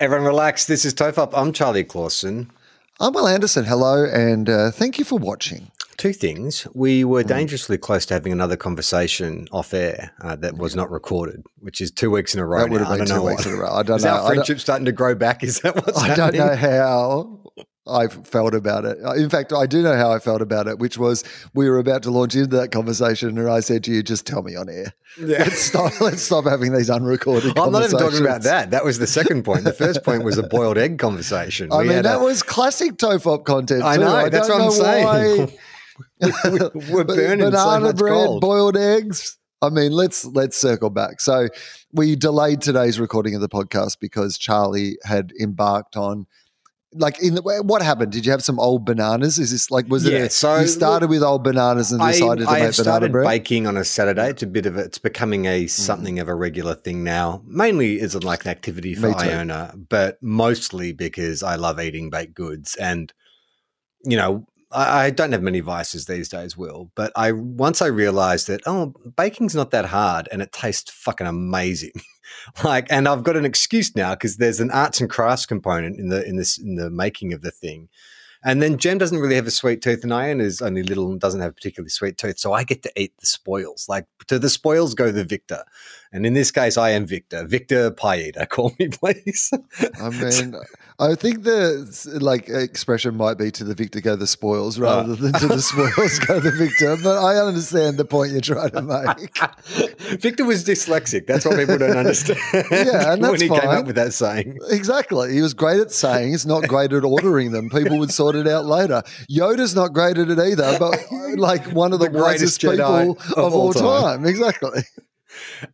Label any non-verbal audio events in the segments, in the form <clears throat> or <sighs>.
Everyone relax. This is Tofop. I'm Charlie Clausen. I'm Wil Anderson. Hello, and uh, thank you for watching. Two things. We were dangerously close to having another conversation off air uh, that was not recorded, which is two weeks in a row. That would now. have I been don't two know weeks in a row. I don't is know. our friendship starting to grow back? Is that what's I don't know how I felt about it. Uh, in fact, I do know how I felt about it, which was we were about to launch into that conversation, and I said to you, "Just tell me on air. Yeah. <laughs> Let's stop. Let's stop having these unrecorded." I'm not even talking about that. That was the second point. The first point was a boiled egg conversation. <laughs> I We mean, that a- was classic Tofop content. I too. know, that's don't what I'm know saying. <laughs> we're Ba- burning so banana much bread, gold. boiled eggs. I mean, let's let's circle back. So we delayed today's recording of the podcast because Charlie had embarked on. Like in the, what happened? Did you have some old bananas? Is this like was it? Yeah, a- so- you started with old bananas and I, decided to I make banana started bread. baking on a Saturday. It's a bit of a, it's becoming a mm. something of a regular thing now. Mainly as like an activity for. Iona, but mostly because I love eating baked goods. And you know, I, I don't have many vices these days, Wil. But I once I realized that oh, baking's not that hard, and it tastes fucking amazing. <laughs> like, and I've got an excuse now because there's an arts and crafts component in the in this in the making of the thing. And then Jem doesn't really have a sweet tooth, and Ian is only little and doesn't have a particularly sweet tooth. So I get to eat the spoils. Like to the spoils go the victor. And in this case, I am Victor. Victor Pie Eater. <laughs> Call me, please. I mean, I think the like expression might be to the victor go the spoils uh. rather than to the <laughs> spoils go the victor. But I understand the point you're trying to make. <laughs> Victor was dyslexic. That's what people don't understand. Yeah, and when that's he came fine. up with that saying. Exactly. He was great at saying, it's not great at ordering them. People would sort it out later. Yoda's not great at it either, but <laughs> like one of the, The greatest wisest people Jedi of, of all all time. Exactly.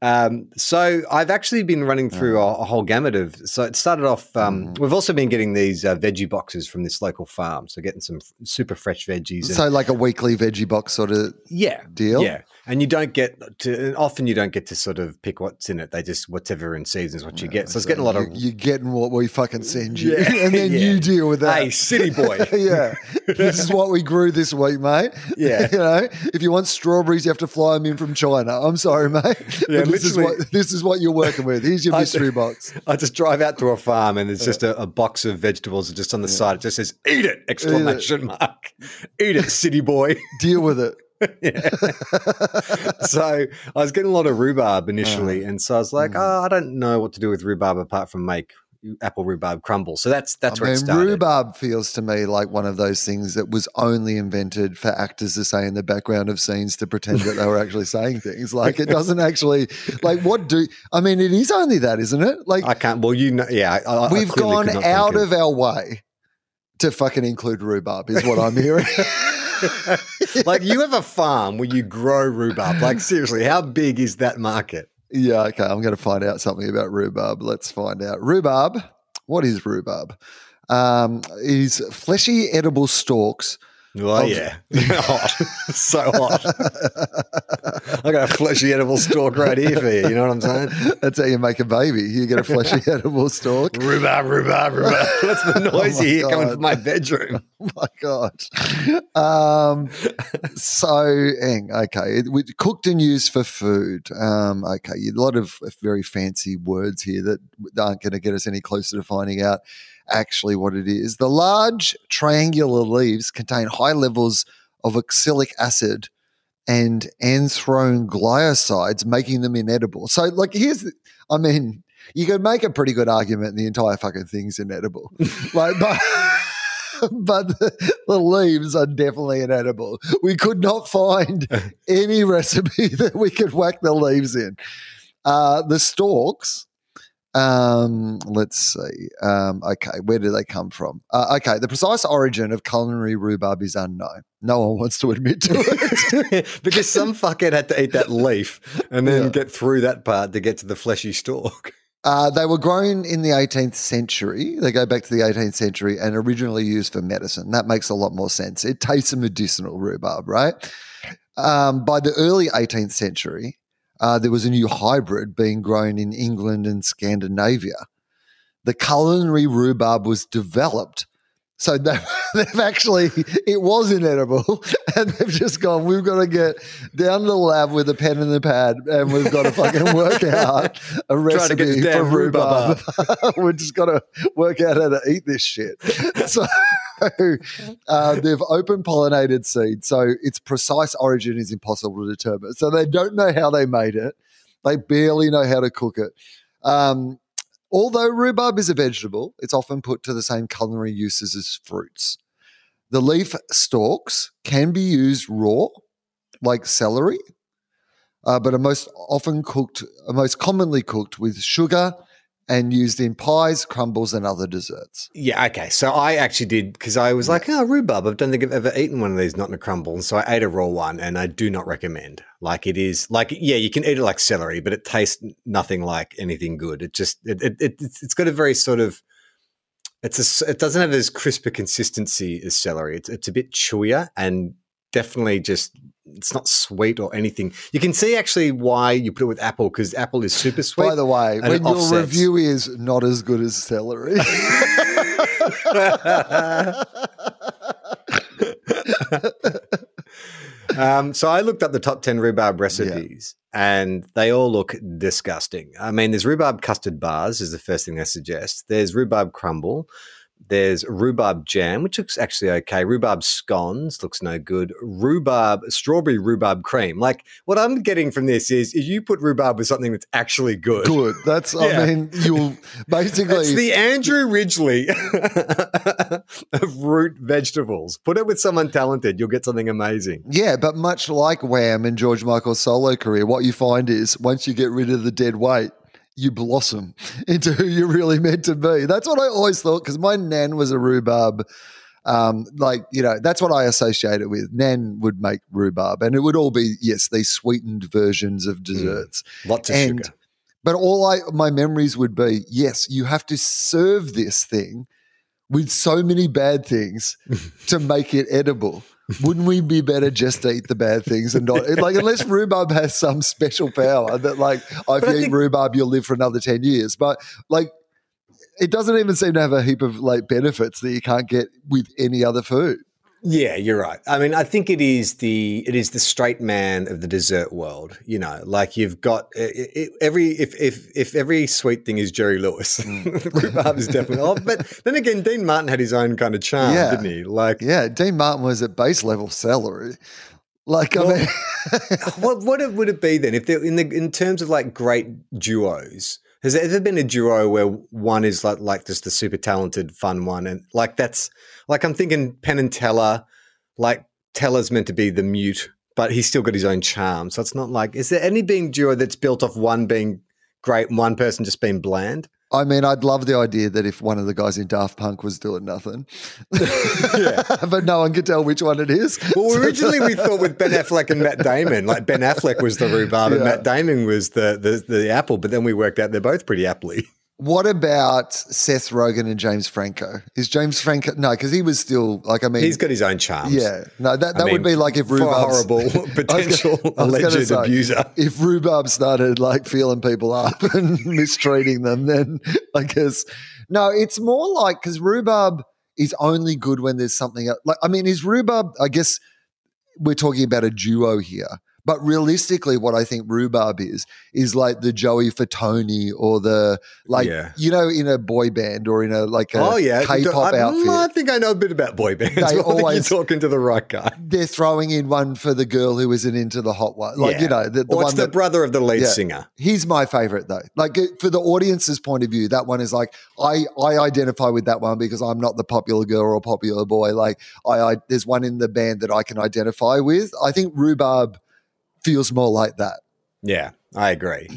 Um, so I've actually been running through a, a whole gamut of. So it started off. Um, Mm. We've also been getting these uh, veggie boxes from this local farm. So getting some f- super fresh veggies. And, So like a weekly veggie box sort of yeah, deal? Yeah, and you don't get to. Often you don't get to sort of pick what's in it. They just whatever in season is what you get. So it's getting a lot of. you, you're getting what we fucking uh, send you. Yeah, <laughs> and then yeah. you deal with that. Hey, city boy. <laughs> yeah. This is what we grew this week, mate. <laughs> Yeah. you know, if you want strawberries, you have to fly them in from China. I'm sorry, mate. Yeah, this is what this is what you're working with. Here's your I- mystery box. I just drive out to a farm and there's just a, a box of vegetables just on the side. It just says "Eat it!" exclamation mark. Eat it, city boy. Deal with it. <laughs> so I was getting a lot of rhubarb initially, Uh-huh. and so I was like, Mm. "Oh, I don't know what to do with rhubarb apart from make apple rhubarb crumble." So that's that's I where it started. rhubarb feels to me like one of those things that was only invented for actors to say in the background of scenes to pretend that they were actually saying things. Like it doesn't actually like what do I mean? It is only that, isn't it? Like I can't. Well, you know, yeah, I, I we've clearly gone out of our way to fucking include rhubarb, is what I'm hearing. <laughs> <laughs> like you have a farm where you grow rhubarb. Like seriously, how big is that market? yeah, okay. I'm going to find out something about rhubarb. Let's find out. Rhubarb. What is rhubarb? Um, is fleshy edible stalks. Oh yeah, <laughs> hot, <laughs> so hot. <laughs> I got a fleshy edible stalk right here for you. You know what I'm saying? That's how you make a baby. You get a fleshy edible stalk. Rhubarb, rhubarb, rhubarb. That's the noise Oh you hear coming God. from my bedroom. Oh my god. Um, so, hang, okay, it, we, cooked and used for food. Um, okay, a lot of very fancy words here that aren't going to get us any closer to finding out actually what it is. The large triangular leaves contain high levels of oxalic acid and anthrone glycosides, making them inedible. So, like, here's, the, I mean, you could make a pretty good argument the entire fucking thing's inedible. <laughs> like, but. but the, the leaves are definitely inedible. We could not find <laughs> any recipe <laughs> that we could whack the leaves in. Uh, the stalks Um, let's see. Um, okay, where do they come from? Uh, okay, the precise origin of culinary rhubarb is unknown. No one wants to admit to it. <laughs> because some fuckhead had to eat that leaf and then Yeah. get through that part to get to the fleshy stalk. <laughs> Uh, they were grown in the 18th century. They go back to the 18th century and originally used for medicine. That makes a lot more sense. It tastes a medicinal rhubarb, right? Um, by the early 18th century, uh, there was a new hybrid being grown in England and Scandinavia. The culinary rhubarb was developed. So <laughs> they've, they've actually, it was inedible, <laughs> and they've just gone, we've got to get down to the lab with a pen and a pad, and we've got to fucking work <laughs> out a Trying to get recipe for rhubarb. rhubarb we've just got to work out how to eat this shit. So <laughs> uh, they've open pollinated seed, so its precise origin is impossible to determine. So they don't know how they made it. They barely know how to cook it. Um, although rhubarb is a vegetable, it's often put to the same culinary uses as fruits. The leaf stalks can be used raw, like celery, uh, but are most often cooked, are most commonly cooked with sugar and used in pies, crumbles, and other desserts. Yeah, okay. So I actually did because I was mm. like, oh, rhubarb. I don't think I've ever eaten one of these, not in a crumble. And so I ate a raw one, and I do not recommend. Like it is, like yeah, you can eat it like celery, but it tastes nothing like anything good. It just it it, it it's, it's got a very sort of it's a it doesn't have as crisp a consistency as celery. It's it's a bit chewier and definitely just it's not sweet or anything. You can see actually why you put it with apple because apple is super sweet. By the way, when your offsets. review is not as good as celery, <laughs> um, so I looked up the top 10 rhubarb recipes and they all look disgusting. I mean, there's rhubarb custard bars, is the first thing they suggest. There's rhubarb crumble. There's rhubarb jam, which looks actually okay. Rhubarb scones looks no good. Rhubarb, strawberry rhubarb cream. Like what I'm getting from this is, if you put rhubarb with something that's actually good. good. That's, <laughs> Yeah. I mean, you'll <laughs> basically. It's the Andrew Ridgeley <laughs> of root vegetables. Put it with someone talented, you'll get something amazing. Yeah, but much like Wham and George Michael's solo career, what you find is once you get rid of the dead weight, you blossom <laughs> into who you're really meant to be. That's what I always thought because my nan was a rhubarb. Um, like you know, that's what I associate it with. Nan would make rhubarb, and it would all be yes, these sweetened versions of desserts. Lots of And- sugar. But all I my memories would be yes, you have to serve this thing with so many bad things <laughs> to make it edible. Wouldn't we be better just to eat the bad things and not like unless rhubarb has some special power that like oh, if you eat rhubarb you'll live for another ten years. But like it doesn't even seem to have a heap of like benefits that you can't get with any other food. Yeah, you're right. I mean, I think it is the it is the straight man of the dessert world. You know, like you've got i i every if if if every sweet thing is Jerry Lewis, <laughs> Mm. rhubarb is definitely. Oh, but then again, Dean Martin had his own kind of charm, Yeah. didn't he? Like, Yeah, Dean Martin was at base level celery. Like Well- I mean <laughs> what what it- would it be then if in the in terms of like great duos? Has there ever been a duo where one is like like just the super talented fun one, and like that's like I'm thinking Penn and Teller, like Teller's meant to be the mute, but he's still got his own charm. So it's not like is there any being duo that's built off one being great and one person just being bland? I mean, I'd love the idea that if one of the guys in Daft Punk was doing nothing, <laughs> but no one could tell which one it is. Well, originally we <laughs> thought with Ben Affleck and Matt Damon, like Ben Affleck was the rhubarb and Matt Damon was the, the the apple, but then we worked out they're both pretty apply. What about Seth Rogen and James Franco? Is James Franco no? Because he was still like I mean, He's got his own charms. yeah. No, that, I that would mean, be like if rhubarb horrible <laughs> potential gonna alleged say, abuser. If rhubarb started like feeling people up <laughs> and mistreating them, then I guess no. It's more like because rhubarb is only good when there's something like I mean, is rhubarb? I guess we're talking about a duo here. But realistically, what I think rhubarb is is like the Joey Fatone or the like Yeah. you know in a boy band or in a like a oh yeah, K-pop I, outfit. Mm, I think I know a bit about boy bands. They always- you're talking to the right guy. They're throwing in one for the girl who isn't into the hot one, like Yeah. you know the, the one the that brother of the lead Yeah. singer. He's my favorite though. Like for the audience's point of view, that one is like I I identify with that one because I'm not the popular girl or popular boy. Like I, I there's one in the band that I can identify with. I think rhubarb feels more like that. Yeah, I agree.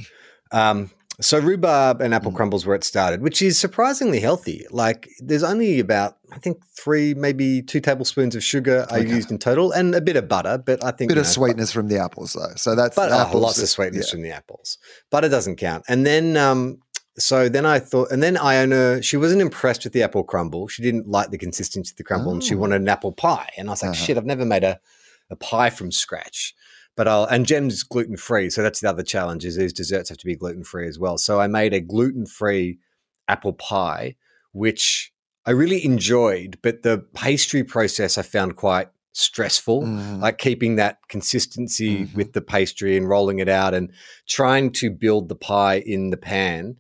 Um, so rhubarb and apple crumbles where it started, which is surprisingly healthy. Like there's only about I think three, maybe two tablespoons of sugar are Okay. used in total, and a bit of butter. But I think a bit you of know, sweetness from the apples though. So that's but oh, lots of sweetness yeah. from the apples. Butter doesn't count. And then, um, so then I thought, and then Iona, she wasn't impressed with the apple crumble. She didn't like the consistency of the crumble, and she Oh. wanted an apple pie. And I was like, Uh-huh. shit, I've never made a, a pie from scratch. But I'll and Gem's gluten free, so that's the other challenge. Is these desserts have to be gluten free as well. So I made a gluten free apple pie, which I really enjoyed, but the pastry process I found quite stressful Mhm. like keeping that consistency Mhm. with the pastry and rolling it out and trying to build the pie in the pan.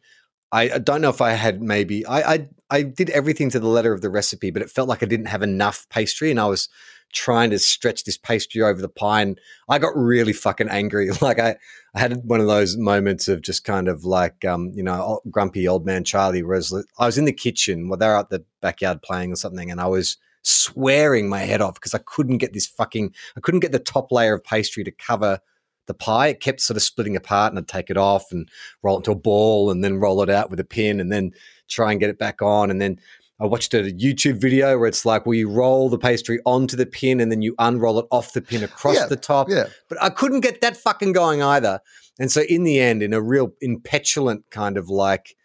I, I don't know if I had maybe I, I I did everything to the letter of the recipe, but it felt like I didn't have enough pastry, and I was trying to stretch this pastry over the pie, and I got really fucking angry. <laughs> Like I, I had one of those moments of just kind of like um, you know grumpy old man Charlie. Whereas I was in the kitchen, well, they were out the backyard playing or something, and I was swearing my head off because I couldn't get this fucking I couldn't get the top layer of pastry to cover the pie. It kept sort of splitting apart and I'd take it off and roll it into a ball and then roll it out with a pin and then try and get it back on. And then I watched a YouTube video where it's like, well, you roll the pastry onto the pin and then you unroll it off the pin across Yeah, the top. Yeah. But I couldn't get that fucking going either. And so in the end, in a real impetulant kind of like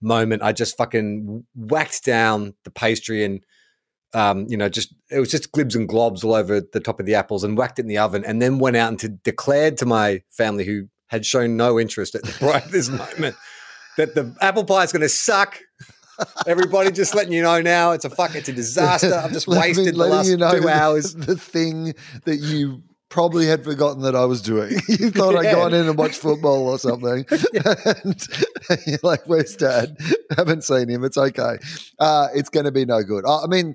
moment, I just fucking whacked down the pastry and um, you know, just it was just glibs and globs all over the top of the apples and whacked it in the oven and then went out and to declared to my family who had shown no interest at right <laughs> this moment that the apple pie is going to suck. Everybody just letting you know now it's a fuck it's a disaster. I've just <laughs> Let me- wasted the last you know two hours. <laughs> The thing that you probably had forgotten that I was doing. <laughs> You thought I'd Yeah. gone in and watched football or something. and you're like, where's dad? Haven't seen him. It's okay. Uh, it's going to be no good. I I mean,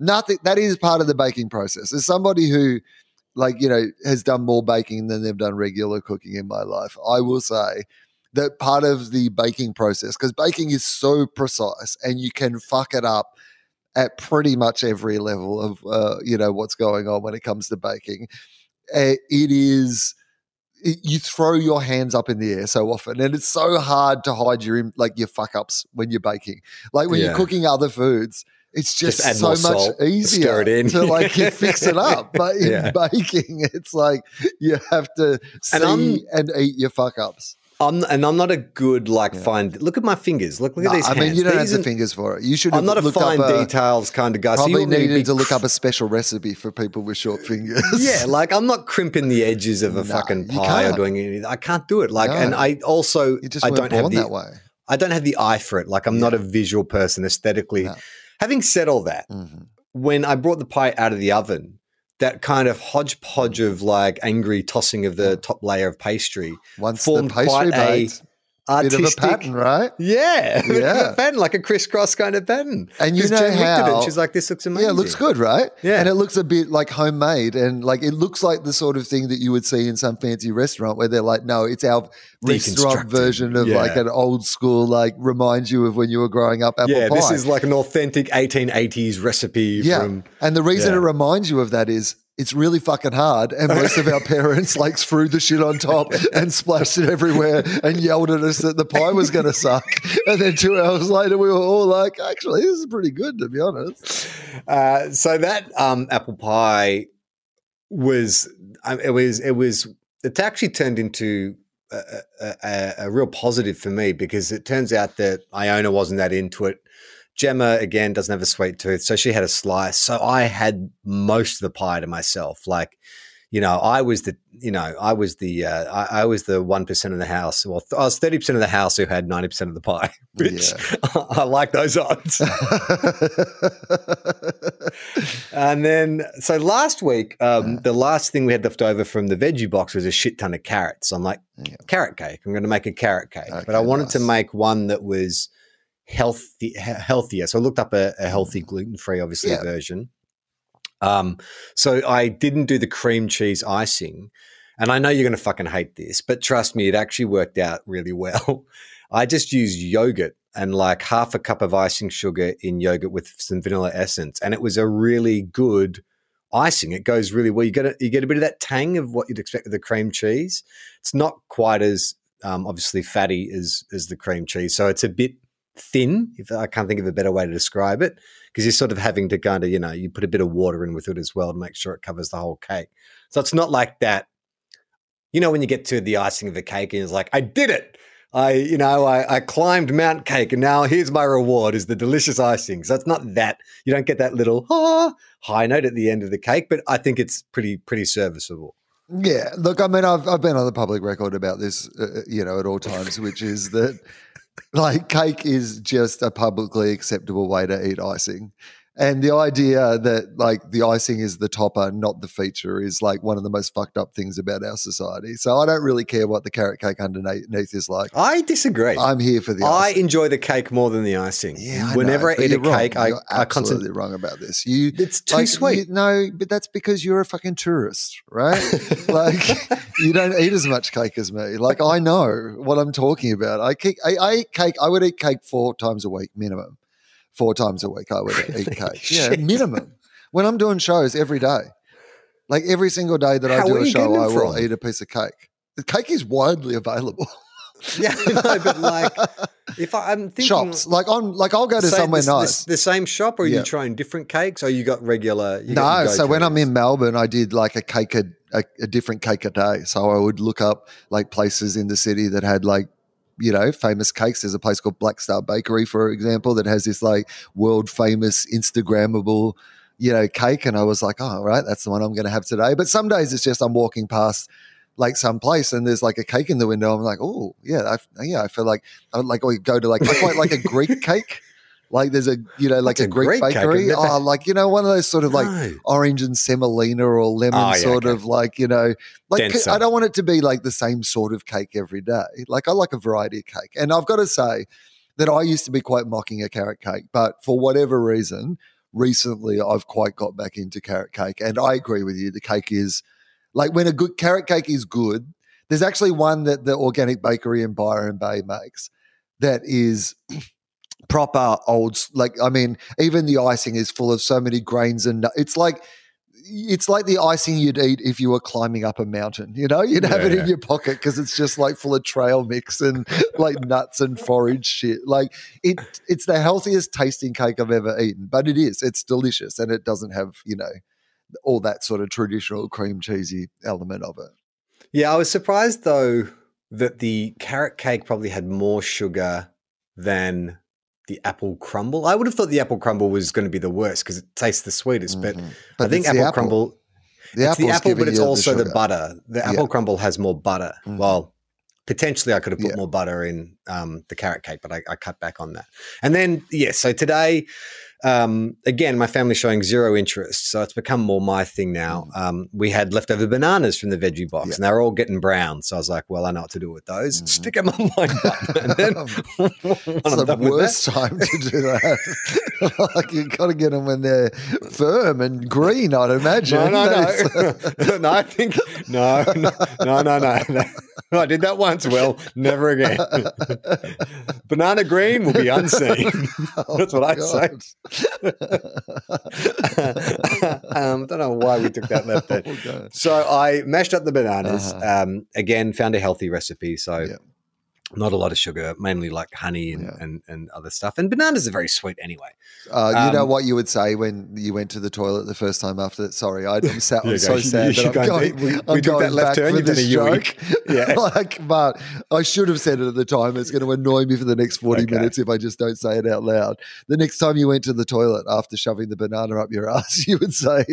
nothing. That is part of the baking process. As somebody who, like, you know, has done more baking than they've done regular cooking in my life, I will say that part of the baking process, because baking is so precise and you can fuck it up at pretty much every level of uh, you know what's going on when it comes to baking. It is it, you throw your hands up in the air so often, and it's so hard to hide your like your fuck ups when you're baking. Like when you're cooking other foods, it's just, Just so much salt, easier to like fix it <laughs> up. But in Yeah. baking, <laughs> it's like you have to see And and eat your fuck ups. I'm and I'm not a good like Yeah. fine. Look at my fingers. Look look No, at these I hands. mean, you don't have the fingers for it. You should. I'm not a fine up a, details kind of guy. so you Probably to needed be to look up a special recipe for people with short fingers. Yeah, <laughs> like I'm not crimping the edges of a No, fucking pie or doing anything. I can't do it. Like, No. and I also you just I don't have the that way. I don't have the eye for it. Like, I'm not a visual person aesthetically. Having said all that, Mhm. when I brought the pie out of the oven, that kind of hodgepodge of like angry tossing of the top layer of pastry Once formed the pastry quite a baked, bit of a artistic pattern, right? Yeah, <laughs> a bit of Yeah. a pattern, like a crisscross kind of pattern. And you know Jen looked at it how- and she's like, "This looks amazing." Yeah, it looks good, right? Yeah. and it looks a bit like homemade, and like it looks like the sort of thing that you would see in some fancy restaurant where they're like, "No, it's our restaurant version of like an old school, like reminds you of when you were growing up apple Yeah, pie." this is like an authentic 1880s recipe yeah, from and the reason yeah. it reminds you of that is. It's really fucking hard, and <laughs> most of our parents like threw the shit on top and splashed it everywhere and yelled at us that the pie was going to suck. And then two hours later, we were all like, "Actually, this is pretty good, to be honest." Uh, so that um, apple pie was um, it was it was it actually turned into a, a, a, a real positive for me because it turns out that Iona wasn't that into it. Gemma again doesn't have a sweet tooth, so she had a slice. So I had most of the pie to myself. Like, you know, I was the you know I was the uh, I, I was the one percent of the house. Well, th- I was thirty percent of the house who had ninety percent of the pie, <laughs> which <laughs> I like those odds. And then, so last week, um, Yeah. the last thing we had left over from the veggie box was a shit ton of carrots. I'm like, Yeah. carrot cake. I'm going to make a carrot cake, but I wanted to make one that was healthy, healthier. So I looked up a, a healthy gluten free, obviously Mm. Yeah. version. Um, so I didn't do the cream cheese icing, and I know you're going to fucking hate this, but trust me, it actually worked out really well. <laughs> I just used yogurt and like half a cup of icing sugar in yogurt with some vanilla essence, and it was a really good icing. It goes really well. You get a, you get a bit of that tang of what you'd expect with the cream cheese. It's not quite as um, obviously fatty as as the cream cheese. So it's a bit thin. If I can't think of a better way to describe it, because you're sort of having to kind of you know you put a bit of water in with it as well to make sure it covers the whole cake. So it's not like that. You know when you get to the icing of the cake and it's like I did it. I, you know, I, I climbed Mount Cake and now here's my reward is the delicious icing. So it's not that you don't get that little ah, high note at the end of the cake, but I think it's pretty pretty serviceable. Yeah, look, I mean, I've I've been on the public record about this, uh, uh you know, at all times, which is that like cake is just a publicly acceptable way to eat icing. And the idea that like the icing is the topper, not the feature, is like one of the most fucked up things about our society. So I don't really care what the carrot cake underneath is like. I disagree. I'm here for the. I enjoy the cake more than the icing. Yeah, I whenever know, I eat a wrong. cake, I, you're I absolutely constantly. wrong about this. You, It's too like, sweet. you- no, but that's because you're a fucking tourist, right? <laughs> like you don't eat as much cake as me. Like I know what I'm talking about. I, keep, I, I eat cake. I would eat cake four times a week minimum. Four times a week, I would <laughs> eat cake. Yeah, minimum. When I'm doing shows every day, like every single day that I do a show, I will from? eat a piece of cake. The cake is widely available. <laughs> yeah, know, but like, if I, I'm thinking Shops, like on, like I'll go to somewhere this- nice. this- the same shop, or are Yeah. you trying different cakes, or you got regular? You No, so when I'm in Melbourne, I did like a cake a, a, a different cake a day. So I would look up like places in the city that had like you know famous cakes. There's a place called Black Star Bakery, for example, that has this like world famous Instagrammable you know cake, and I was like, oh, right that's the one I'm going to have today. But some days it's just I'm walking past. Like some place, and there's like a cake in the window. I'm like, oh yeah, I, yeah. I feel like I like go to like I quite like a Greek cake. Like there's a you know like a Greek, Greek bakery. never- Oh, like you know one of those sort of like No. orange and semolina or lemon Oh, yeah, sort okay. of like you know like Denser. I uh. don't want it to be like the same sort of cake every day. Like I like a variety of cake, and I've got to say that I used to be quite mocking a carrot cake, but for whatever reason, recently I've quite got back into carrot cake, and I agree with you. The cake is like when a good carrot cake is good. There's actually one that the organic bakery in Byron Bay makes that is proper old like i mean even the icing is full of so many grains and it's like it's like the icing you'd eat if you were climbing up a mountain you know? You'd have Yeah, it yeah. in your pocket because it's just like full of trail mix and like nuts and forage shit. Like it it's the healthiest tasting cake i've ever eaten but it is it's delicious and it doesn't have you know all that sort of traditional cream cheesy element of it. Yeah, I was surprised though that the carrot cake probably had more sugar than the apple crumble. I would have thought the apple crumble was going to be the worst because it tastes the sweetest, but Mhm. I think the apple, crumble. the it's the apple, but it's also the, sugar. butter. The Yeah. apple crumble has more butter. Mhm. Well, potentially I could have put Yeah. more butter in um, the carrot cake, but I, I cut back on that. And then, yes, so today, um, again, my family's showing zero interest. So it's become more my thing now. Um, we had leftover bananas from the veggie box Mm. Yeah. and they're all getting brown. So I was like, well, I know what to do with those. Mhm. Stick them on my butt. <laughs> And then <laughs> <laughs> It's the done with that- worst time to do that. like you've got to get them when they're firm and green. I'd imagine. No, no, no. no, I think no, no, no, no, no, no. <laughs> I did that once. Well, never again. <laughs> Banana green will be unseen. Oh, <laughs> That's what I say. God. um, don't know why we took that left there. Oh, So I mashed up the bananas. Uh-huh. Um, again, found a healthy recipe. So Yeah. Not a lot of sugar, mainly like honey and, Yeah. and, and other stuff. And bananas are very sweet anyway. Uh, you know Um, what you would say when you went to the toilet the first time after that? Sorry, I- I'm, sa- <laughs> Yeah, I'm so sad you that I'm going, do- we- I'm we took that left back turn, for you've done a this joke. <laughs> Yeah. <laughs> like, but I should have said it at the time. It's going to annoy me for the next 40 Okay. minutes if I just don't say it out loud. The next time you went to the toilet after shoving the banana up your ass, you would say,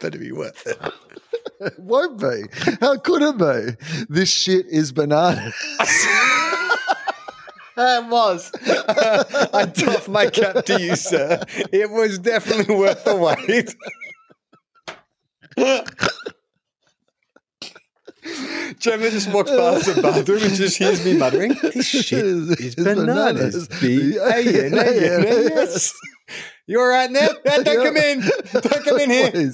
Better be worth it. It won't be. How could it be? This shit is banana. It was. I doff my cap to you, sir. It was definitely worth the wait. Gemma just walks past the bathroom and just hears me muttering, This shit is bananas. bananas. B A N A N A S. You all right now? No, don't come in. Don't come in here.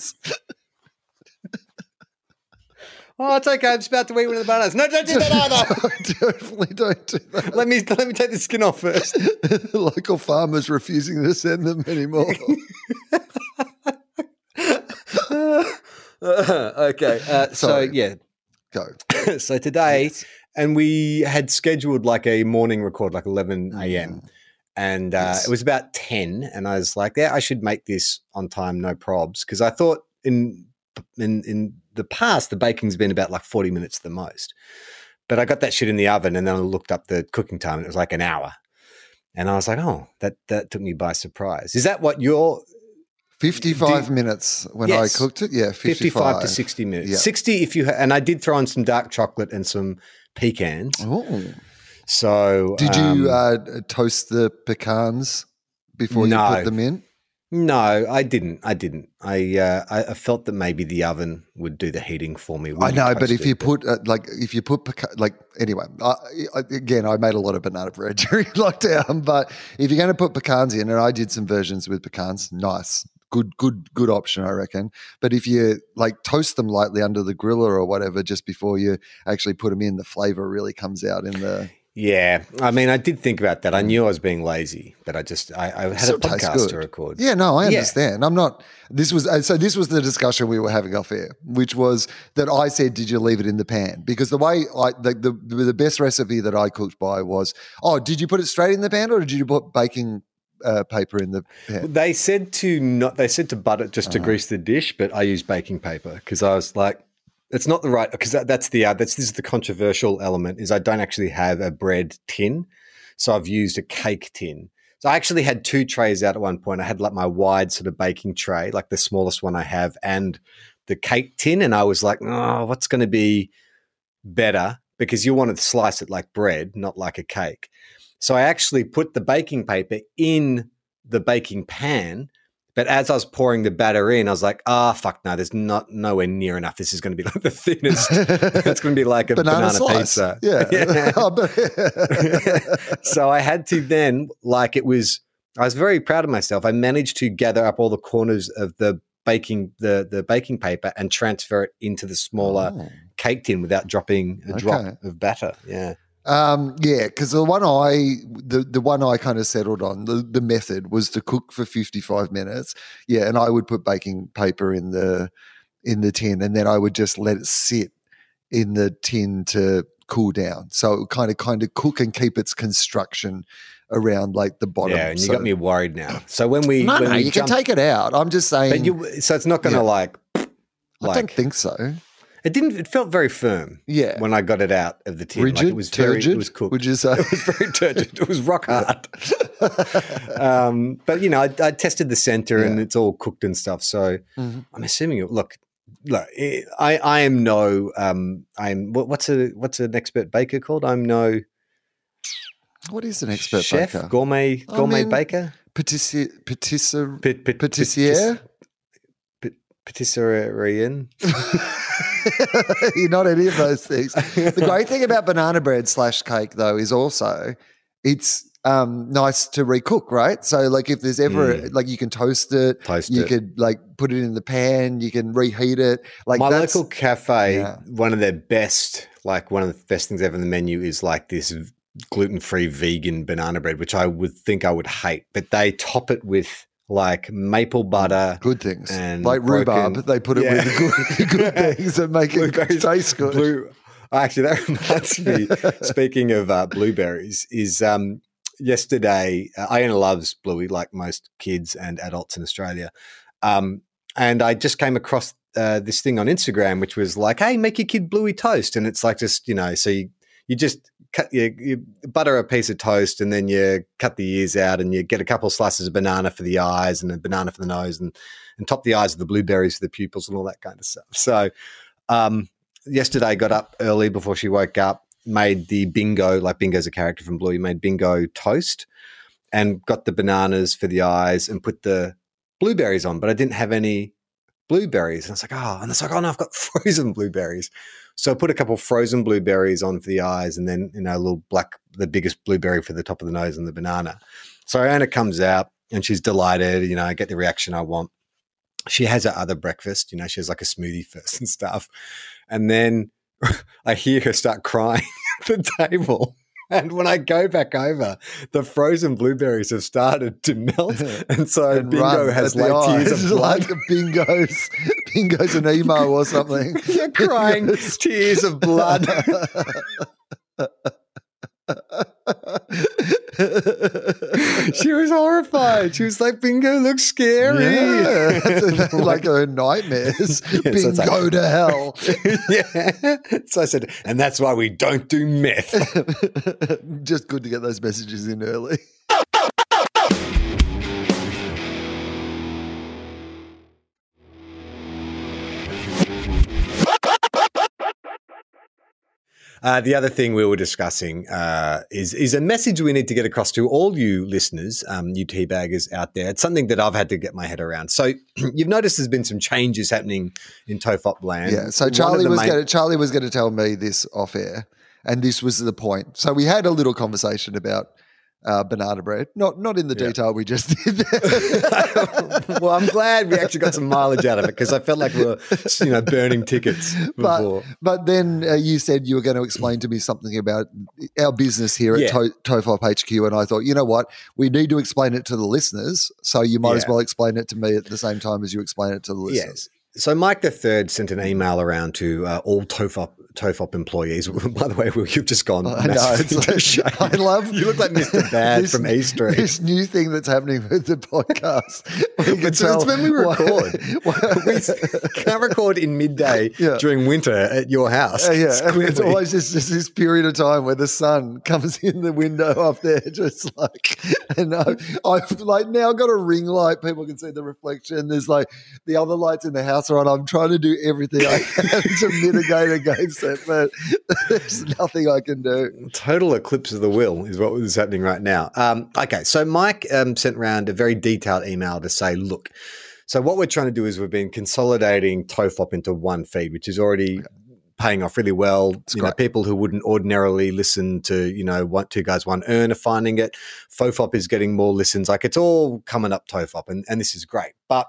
Oh, it's okay. I'm just about to eat one of the bananas. No, don't do that either. <laughs> Definitely don't do that. Let me let me take the skin off first. <laughs> Local farmers refusing to send them anymore. <laughs> okay. Uh, so yeah, Go. <coughs> so today, Yes. and we had scheduled like a morning record, like 11 a.m. Mm. And uh, Yes. it was about 10. And I was like, yeah, I should make this on time, no probs. Because I thought in, in, in the past, the baking's been about like 40 minutes the most. But I got that shit in the oven and then I looked up the cooking time and it was like an hour. And I was like, oh, that, that took me by surprise. Is that what your 55 Do- minutes when Yes. I cooked it. Yeah, 55, 55 to 60 minutes? Yeah. 60 if you, ha- and I did throw in some dark chocolate and some pecans. Oh. So Did um, you uh, toast the pecans before you put them in? No, I didn't. I didn't. I uh, I felt that maybe the oven would do the heating for me. I know, but if toast you put uh, like if you put like anyway, I, I, again, I made a lot of banana bread <laughs> during lockdown. But if you're going to put pecans in, and I did some versions with pecans, nice, good, good, good option, I reckon. But if you like toast them lightly under the griller or whatever, just before you actually put them in, the flavor really comes out in the. Yeah, I mean, I did think about that. I knew I was being lazy, but I just I, I had Still a podcast to record. Yeah, no, I Yeah. understand. I'm not. This was uh, so. This was the discussion we were having off air, which was that I said, "Did you leave it in the pan?" Because the way I the the, the best recipe that I cooked by was, "Oh, did you put it straight in the pan, or did you put baking uh, paper in the pan?" They said to not. They said to butter just to Uh-huh. grease the dish, but I used baking paper because I was like, it's not the right. Because that, that's the uh, that's this is the controversial element is I don't actually have a bread tin, so I've used a cake tin. So I actually had two trays out at one point. I had like my wide sort of baking tray, like the smallest one I have, and the cake tin, and I was like, oh, what's going to be better? Because you want to slice it like bread, not like a cake. So I actually put the baking paper in the baking pan. But as I was pouring the batter in, I was like, ah, fuck no, there's not nowhere near enough. This is going to be <laughs> like the thinnest. <laughs> it's going to be like a banana, slice. pizza. <laughs> Yeah. Oh, but- so I had to then, like, it was, I was very proud of myself. I managed to gather up all the corners of the baking, the, the baking paper and transfer it into the smaller Oh. cake tin without dropping a Okay. drop of batter. Yeah. Um, yeah, because the one I the, the one I kind of settled on the, the method was to cook for fifty five minutes. Yeah, and I would put baking paper in the in the tin, and then I would just let it sit in the tin to cool down. So it would kind of kind of cook and keep its construction around like the bottom. Yeah. And you so, got me worried now. So when we, No, when no, we you jump, can take it out. I'm just saying. but you, so it's not going to Yeah. like, I like, don't think so. It didn't, it felt very firm Yeah, when I got it out of the tin. rigid, like it was very, turgid. it was cooked. Would you <laughs> say? it was very turgid. It was rock hard. <laughs> um, but you know, I, I tested the center and it's all cooked and stuff. So Mhm. I'm assuming. it- Look, look, eh, I I am no um I'm what, what's a what's an expert baker called? I'm no What is an expert chef, baker? gourmet I gourmet mean, baker, Patissi- patisser- Pit, pit, patisserian. <laughs> <laughs> You're not any of those things. The great thing about banana bread slash cake, though, is also it's um, nice to recook, right? So, like, if there's ever Mm. like you can toast it, Toast you it. could like put it in the pan, you can reheat it. Like My local cafe, yeah. one of their best, like one of the best things ever in the menu is like this gluten free vegan banana bread, which I would think I would hate, but they top it with like maple butter. good things and like rhubarb. They put it Yeah. with the good, <laughs> good <laughs> things that make it taste good. Blue, actually, that <laughs> reminds me. speaking of uh, blueberries, is um, yesterday uh, Iona loves bluey like most kids and adults in Australia, um, and I just came across uh, this thing on Instagram, which was like, "Hey, make your kid bluey toast," and it's like just you know, so you you just cut you, you butter a piece of toast and then you cut the ears out and you get a couple of slices of banana for the eyes and a banana for the nose and and top the eyes with the blueberries for the pupils and all that kind of stuff. So um, yesterday got up early before she woke up, made the bingo, like bingo's a character from Bluey, made bingo toast and got the bananas for the eyes and put the blueberries on, but I didn't have any blueberries. And I was like, oh, and it's like, oh no, I've got <laughs> frozen blueberries. So I put a couple frozen blueberries on for the eyes and then, you know, a little black, the biggest blueberry for the top of the nose and the banana. So Anna comes out and she's delighted, you know, I get the reaction I want. She has her other breakfast, you know, she has like a smoothie first <laughs> and stuff. And then <laughs> I hear her start crying <laughs> at the table. <laughs> And when I go back over, the frozen blueberries have started to melt, <laughs> and so And Bingo has like tears of <laughs> blood. like bingo's, bingo's an emo or something. You're crying tears of blood. <laughs> she was horrified. She was like, "Bingo looks scary." Yeah, <laughs> that's <laughs> like her nightmares. Yeah, so Bingo like- to hell. yeah. So I said, and that's why we don't do meth. Just good to get those messages in early. Uh, the other thing we were discussing uh, is is a message we need to get across to all you listeners, um, you teabaggers out there. It's something that I've had to get my head around. So <clears throat> you've noticed there's been some changes happening in Tofop land. Yeah. So Charlie was main- to Charlie was going to tell me this off air, and this was the point. So we had a little conversation about uh, banana bread, not not in the Yeah. detail we just did. <laughs> Well, I'm glad we actually got some mileage out of it because I felt like we were, you know, burning tickets <laughs> But- before. But then uh, you said you were going to explain to me something about our business here at Yeah. to- Tofop HQ, and I thought, you know what, we need to explain it to the listeners, so you might as well explain it to me at the same time as you explain it to the listeners. So Mike the Third sent an email around to uh, all Tofop Tofop employees. <laughs> By the way, you've just gone. I know. It's like, I love. You look like Mr. Bad this- from E Street. This new thing that's happening with the podcast. <laughs> you It's, it's when we record. <laughs> we can't record in midday Yeah. during winter at your house. Uh, yeah, and it's always just, just this period of time where the sun comes in the window up there, just like, and I, I've like now got a ring light. People can see the reflection. There's like the other lights in the house I'm trying to do everything I can to mitigate against it, but there's nothing I can do. total eclipse of the will is what is happening right now. Um, okay, so Mike um, sent around a very detailed email to say, look, so what we're trying to do is we've been consolidating Tofop into one feed, which is already paying off really well. you know, people who wouldn't ordinarily listen to, you know, one, two guys, one earn are finding it. Fofop is getting more listens. Like it's all coming up Tofop, and, and this is great. But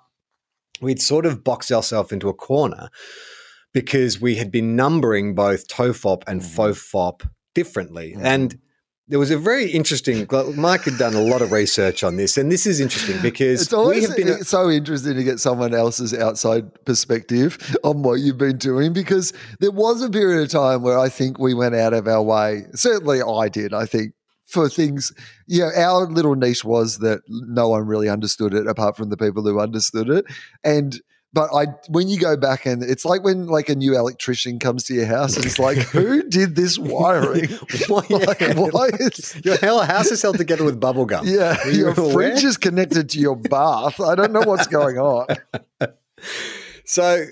we'd sort of boxed ourselves into a corner because we had been numbering both Tofop and Mhm. Fofop differently. Mhm. And there was a very interesting, Mike had done a lot of research on this, and this is interesting <laughs> because It's always we have been. so interesting to get someone else's outside perspective on what you've been doing because there was a period of time where I think we went out of our way. Certainly, I did. I think for things, you know, our little niche was that no one really understood it apart from the people who understood it, and. But I, when you go back and it's like when like a new electrician comes to your house and it's like, <laughs> who did this wiring? <laughs> Why- <laughs> Like, why is Your whole house is held together with bubble gum. yeah, your fridge is connected to your bath. I don't know what's going on. So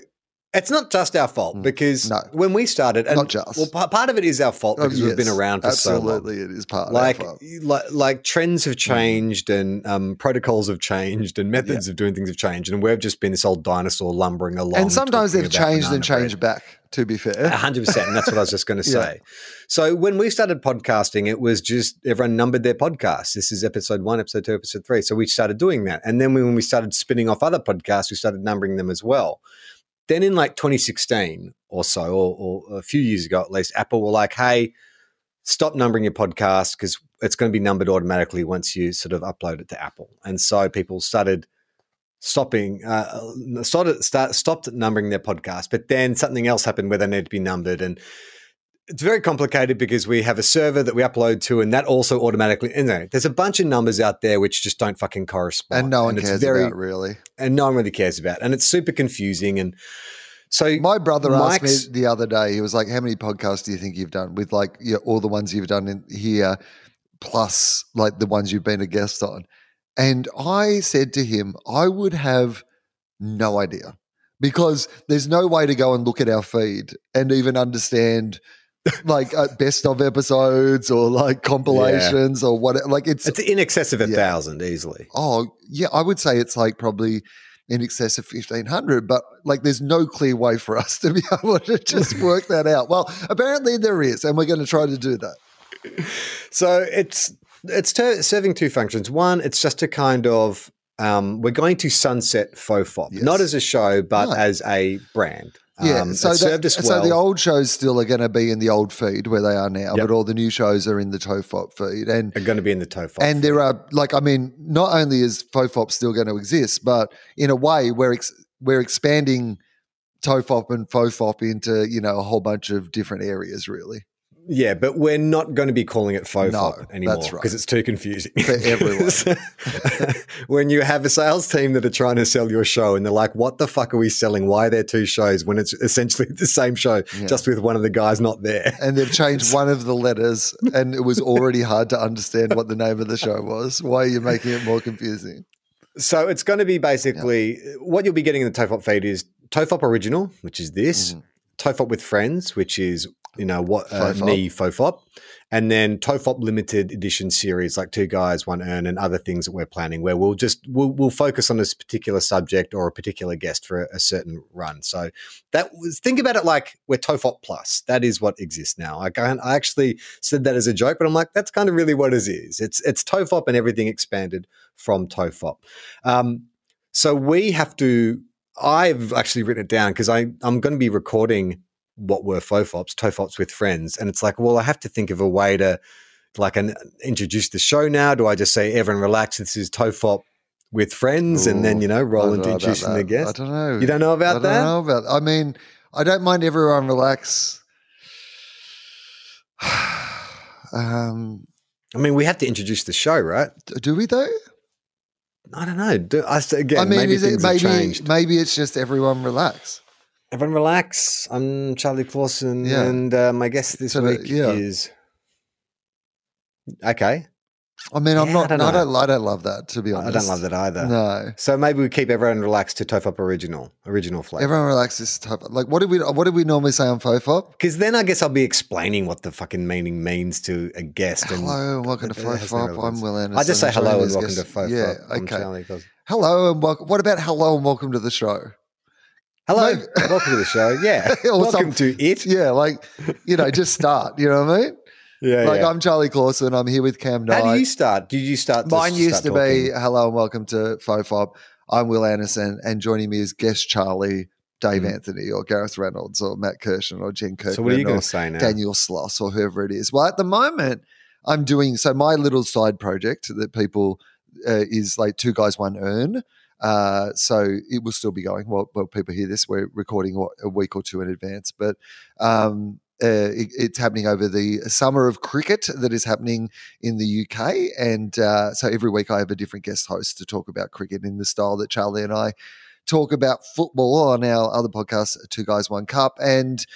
it's not just our fault Mm, because no. when we started, and Not just. well, pa- part of it is our fault Oh, because we've been around for so long. Absolutely, it is part like, of our fault. like like trends have changed and um, protocols have changed and methods of doing things have changed and we've just been this old dinosaur lumbering along. And sometimes they've changed and banana bread. changed back. To be fair, hundred percent, and that's what I was just going <laughs> to Yeah. say. So when we started podcasting, it was just everyone numbered their podcasts. This is episode one, episode two, episode three. So we started doing that, and then when we started spinning off other podcasts, we started numbering them as well. Then in like 2016 or so, or, or a few years ago at least, Apple were like, "Hey, stop numbering your podcast because it's going to be numbered automatically once you sort of upload it to Apple." And so people started stopping uh, started start, stopped numbering their podcast but then something else happened where they needed to be numbered and it's very complicated because we have a server that we upload to and that also automatically you know, there's a bunch of numbers out there which just don't fucking correspond and no one it's cares very, about really. and no one really cares about and it's super confusing and so My brother asked me the other day. He was like, "How many podcasts do you think you've done with like you know, all the ones you've done in here, plus like the ones you've been a guest on?" And I said to him, "I would have no idea." Because there's no way to go and look at our feed and even understand like uh, best of episodes or like compilations or what like it's it's in excess of a Yeah. thousand easily Oh, yeah, I would say it's like probably in excess of 1500, but like there's no clear way for us to be <laughs> able to just work that out. Well, apparently there is, and we're going to try to do that. So it's it's ter- serving two functions. One, it's just a kind of um, we're going to sunset Fofop, Yes. not as a show, but No. as a brand. Yeah, Um, so that, us so the old shows still are going to be in the old feed where they are now, Yep. but all the new shows are in the Tofop feed, and are going to be in the Tofop. and there are like I mean, not only is Fofop still going to exist, but in a way we're ex- we're expanding Tofop and Fofop into you know a whole bunch of different areas, really. Yeah, but we're not going to be calling it FOFOP No, anymore that's right. because it's too confusing For everyone. <laughs> when you have a sales team that are trying to sell your show and they're like, "What the fuck are we selling? Why are there two shows when it's essentially <laughs> the same show, Yeah. just with one of the guys not there?" And they've changed one of the letters, and it was already hard to understand what the name of the show was. Why are you making it more confusing? So it's going to be basically what you'll be getting in the Tofop feed is Tofop original, which is this, Mhm. Tofop with friends, which is you know what uh, Fofop. me Fofop, and then Tofop limited edition series like two guys one urn and other things that we're planning where we'll just we'll, we'll focus on this particular subject or a particular guest for a, a certain run. So that was think about it like we're Tofop plus. That is what exists now. I can I actually said that as a joke, but I'm like that's kind of really what it is. It's it's Tofop and everything expanded from Tofop. Um, so we have to. I've actually written it down because I I'm going to be recording what were Fofops, Tofops with friends, and it's like, well, I have to think of a way to like an, introduce the show now. Do I just say, everyone relax, this is Tofop with friends, and then you know I roll don't introducing the that. guest? I don't know. You don't know about I about don't that? know about. I mean, I don't mind everyone relax. <sighs> um, I mean, we have to introduce the show, right? do we though? I don't know. Do, I, again, I mean, maybe is it things have maybe changed. maybe it's just everyone relax. Everyone relax. I'm Charlie Clausen, Yeah. and uh, my guest this So that- week yeah. is okay. I mean, I'm Yeah, not. I don't I don't. I don't love that to be honest. I don't love that either. No, So maybe we keep everyone relaxed to Tofop original, original flavor. everyone relax. This type. Like, what do we? What do we normally say on Fofop? Because then I guess I'll be explaining what the fucking meaning means to a guest. And Hello and welcome to no I'm Wil Anderson. I just say hello and as welcome to guest- Fofop. Yeah. I'm Okay. Hello and welcome. What about hello and welcome to the show? Hello, welcome to the show. <laughs> Yeah, welcome to it. Yeah, like you know, just start. You know what I mean? Yeah, like yeah. I'm Charlie Clausen. I'm here with Cam Knight. How do you start? Did you start? Mine used to start be hello and welcome to Fofop. I'm Wil Anderson, and joining me is guest Charlie, Dave Mm. Anthony, or Gareth Reynolds, or Matt Kirshen, or Jen Kirkman, So what are you going to say now? Daniel Sloss, or whoever it is. Well, at the moment, I'm doing so. My little side project that people uh, is like two guys, one urn. Uh, so it will still be going. Well, well, people hear this. We're recording what, a week or two in advance, but um, uh, it, it's happening over the summer of cricket that is happening in the UK, and uh, so every week I have a different guest host to talk about cricket in the style that Charlie and I talk about football on our other podcast, Two Guys One Cup, and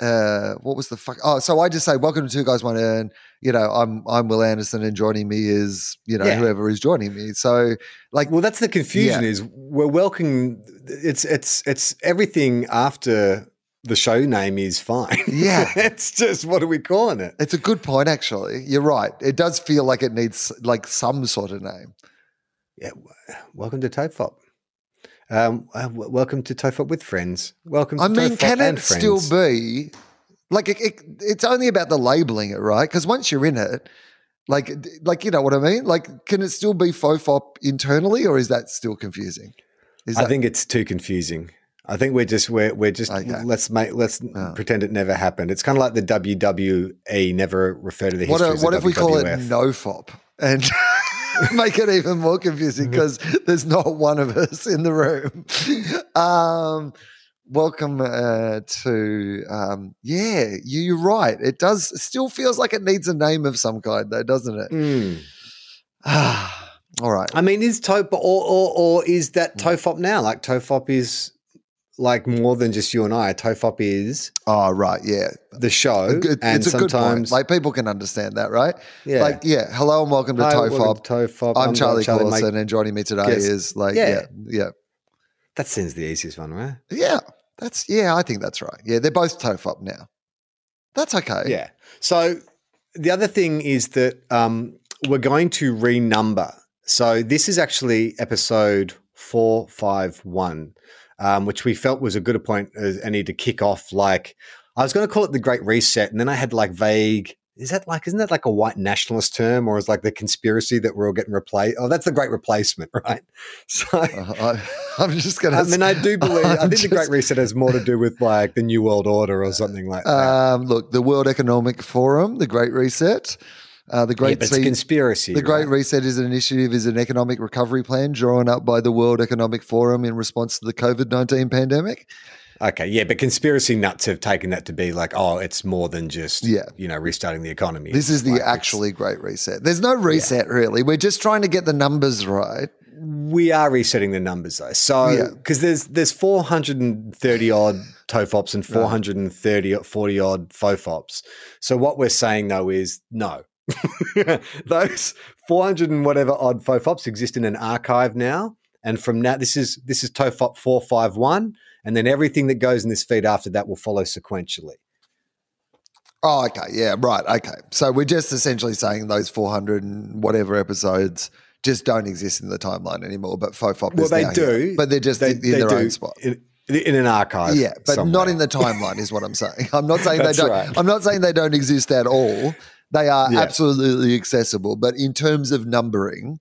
uh, what was the fuck? Oh, so I just say, "Welcome to Two Guys One Urn." You know, I'm I'm Wil Anderson, and joining me is you know Yeah. whoever is joining me. So like, Well, that's the confusion. Yeah. Is we're welcoming. It's it's it's everything after the show name is fine. <laughs> Yeah. it's just what are we calling it? it's a good point. Actually, you're right. It does feel like it needs like some sort of name. Yeah, welcome to Tofop. Um, uh, w- welcome to Tofop with friends. Welcome. To I mean, can it still be like it, it, it's only about the labeling it, right? Because once you're in it, like like you know what I mean. Like, can it still be fofop internally, or is that still confusing? Is I that, think it's too confusing. I think we're just we're we're just Okay. let's make let's Oh. pretend it never happened. It's kind of like the WWE never refer to the what, history. if- of what if we call it WWF. nofop and <laughs> <laughs> make it even more confusing because there's not one of us in the room. Um, welcome uh, to um, yeah, you, you're right. It does still feels like it needs a name of some kind, though, doesn't it? Mm. <sighs> All right. I mean, is Top or, or or is that Tofop now? Like Tofop is like more than just you and I. Tofop is Oh, right. Yeah. the show, A good- and it's a good point. sometimes Like people can understand that, right? yeah. Like, yeah. Hello and welcome to Hi, Tofop. welcome to Tofop. I'm, Charlie, Mike. Clausen, and joining me today Yes. is like, yeah, Yeah. yeah, That seems the easiest one, right? yeah. That's yeah. I think that's right. Yeah, they're both Tofop now. That's okay. Yeah. So the other thing is that um, we're going to renumber. So this is actually episode four five one, um, which we felt was a good point as any to kick off. Like I was going to call it the Great Reset, and then I had like vague is that like isn't that like a white nationalist term or is like the conspiracy that we're all getting replaced oh that's the great replacement <laughs> right so Uh, I, <laughs> am just gonna. i mean i do <laughs> believe i I'm think the great reset has more to do with like the new world order or something like that Um, look, the World Economic Forum, the Great Reset, uh, the yeah, Great a conspiracy The Great? Reset is an initiative, is an economic recovery plan drawn up by the World Economic Forum in response to the COVID nineteen pandemic. okay yeah but conspiracy nuts have taken that to be like oh it's more than just Yeah. you know restarting the economy This is the like actually Great Reset. There's no reset really. We're just trying to get the numbers right. We are resetting the numbers though. So Yeah. because there's there's 430 odd TOFOPs and 430 40 odd FOFOPs. So what we're saying though is no. <laughs> Those 400 and whatever odd FOFOPs exist in an archive now. And from now this is this is TOFOP 451 and then everything that goes in this feed after that will follow sequentially. Oh, okay. Yeah, right. Okay. So we're just essentially saying those 400 and whatever episodes just don't exist in the timeline anymore, but FOFOP Well, is they now here. do. But they're just They, in, they their do own spot. in, in an archive. Yeah, but not in the timeline is what I'm saying. <laughs> I'm not saying <laughs> they don't right. I'm not saying they don't exist at all. They are Yeah. absolutely accessible, but in terms of numbering,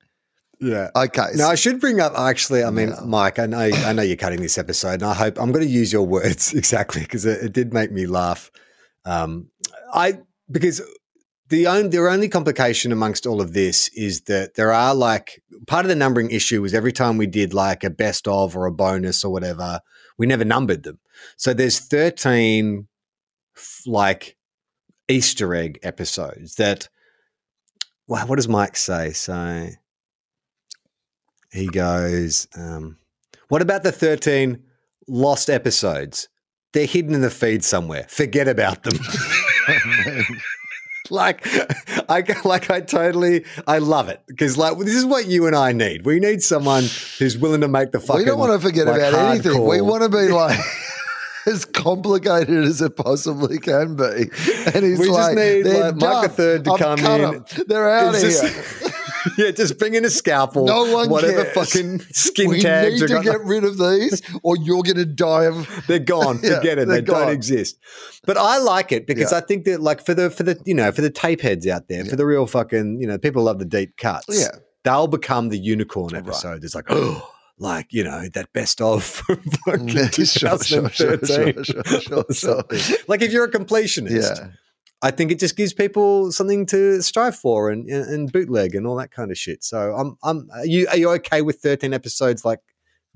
Yeah. okay. Now I should bring up actually. I mean, Yeah. Mike, I know I know you're cutting this episode, and I hope I'm going to use your <laughs> words exactly because it, it did make me laugh. Um, I because the only the only complication amongst all of this is that there are like part of the numbering issue was every time we did like a best of or a bonus or whatever, we never numbered them. So there's 13 like Easter egg episodes that. Wow, what does Mike say? So he goes, um, What about the 13 lost episodes? They're hidden in the feed somewhere. Forget about them. <laughs> <laughs> like, I like, I totally, I love it because like this is what you and I need. We need someone who's willing to make the fucking. we don't want to forget like, about anything. We want to be <laughs> like <laughs> as complicated as it possibly can be. And he's We just like, need, like, Mike the. Third to I've come in. in." 'em. They're out It's here. just- <laughs> yeah, just bring in a scalpel. No one whatever cares. fucking skin we tags. need to gonna- get rid of these, or you're going to die of. <laughs> They're gone. Yeah, Forget it. They don't exist. But I like it because Yeah. I think that like for the for the you know for the tape heads out there, for the real fucking you know people love the deep cuts. Yeah. they'll become the unicorn episode. It's like <gasps> oh. Like you know that best of <laughs> from fucking mm. <laughs> Sure, sure, sure, sure, 2013 sure, sure, sure, <laughs> or. Like if you're a completionist, Yeah. I think it just gives people something to strive for and, and, and bootleg and all that kind of shit. So I'm I'm are you are you okay with 13 episodes like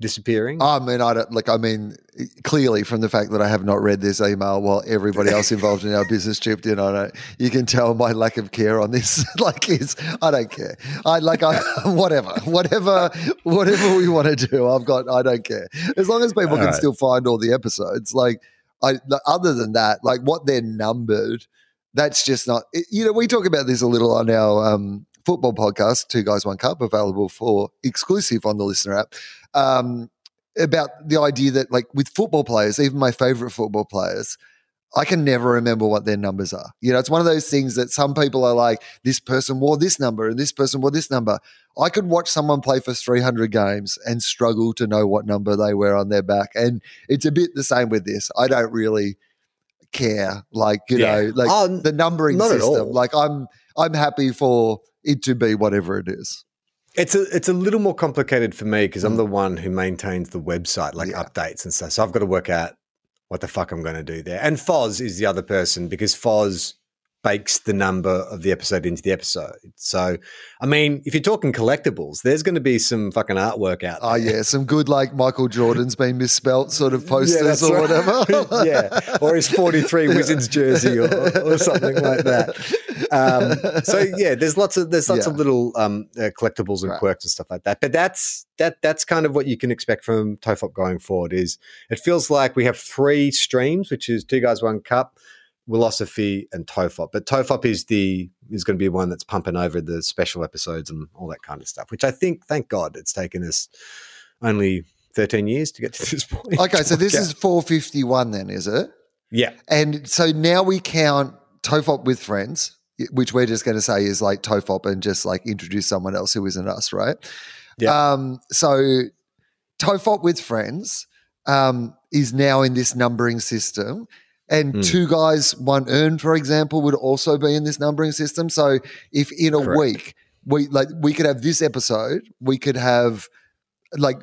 disappearing? I mean, I don't like. I mean, clearly from the fact that I have not read this email while everybody else involved in our business chipped in on it, you can tell my lack of care on this. <laughs> like, is I don't care. I like I <laughs> whatever, whatever, whatever we want to do. I've got. I don't care as long as people can Alright. still find all the episodes. Like, I other than that, like what they're numbered. That's just not. You know, we talk about this a little on our um, football podcast, Two Guys One Cup, available for exclusive on the LiSTNR app um, about the idea that, like, with football players, even my favorite football players, I can never remember what their numbers are. You know, it's one of those things that some people are like, this person wore this number and this person wore this number. I could watch someone play for 300 games and struggle to know what number they wear on their back. And it's a bit the same with this. I don't really care. Like, you Yeah. know, like Oh, the numbering system. Like, I'm, I'm happy for it to be whatever it is. It's a it's a little more complicated for me because I'm the one who maintains the website, like Mm. Yeah. updates and stuff. So I've got to work out what the fuck I'm going to do there. And Foz is the other person because Foz bakes the number of the episode into the episode. So, I mean, if you're talking collectibles, there's going to be some fucking artwork out there. Oh yeah, some good like Michael Jordan's been misspelt sort of <laughs> posters that's or right. whatever. <laughs> yeah, or his 43 <laughs> Wizards jersey or, or something like that. Um, so yeah, there's lots of there's lots Yeah. of little um, uh, collectibles and Right. quirks and stuff like that. But that's that that's kind of what you can expect from Tofop going forward. Is it feels like we have three streams, which is two guys, one cup. Wilosophy and Tofop, but Tofop is the is going to be one that's pumping over the special episodes and all that kind of stuff. Which I think, thank God, it's taken us only thirteen years to get to this point. <laughs> okay, so this is 451 then, is it? yeah, And so now we count Tofop with friends, which we're just going to say is like Tofop and just like introduce someone else who isn't us, right? Yeah. Um, so Tofop with friends um, is now in this numbering system. And Mm. two guys, one earned, for example, would also be in this numbering system. So if in a Correct. week we like we could have this episode, we could have like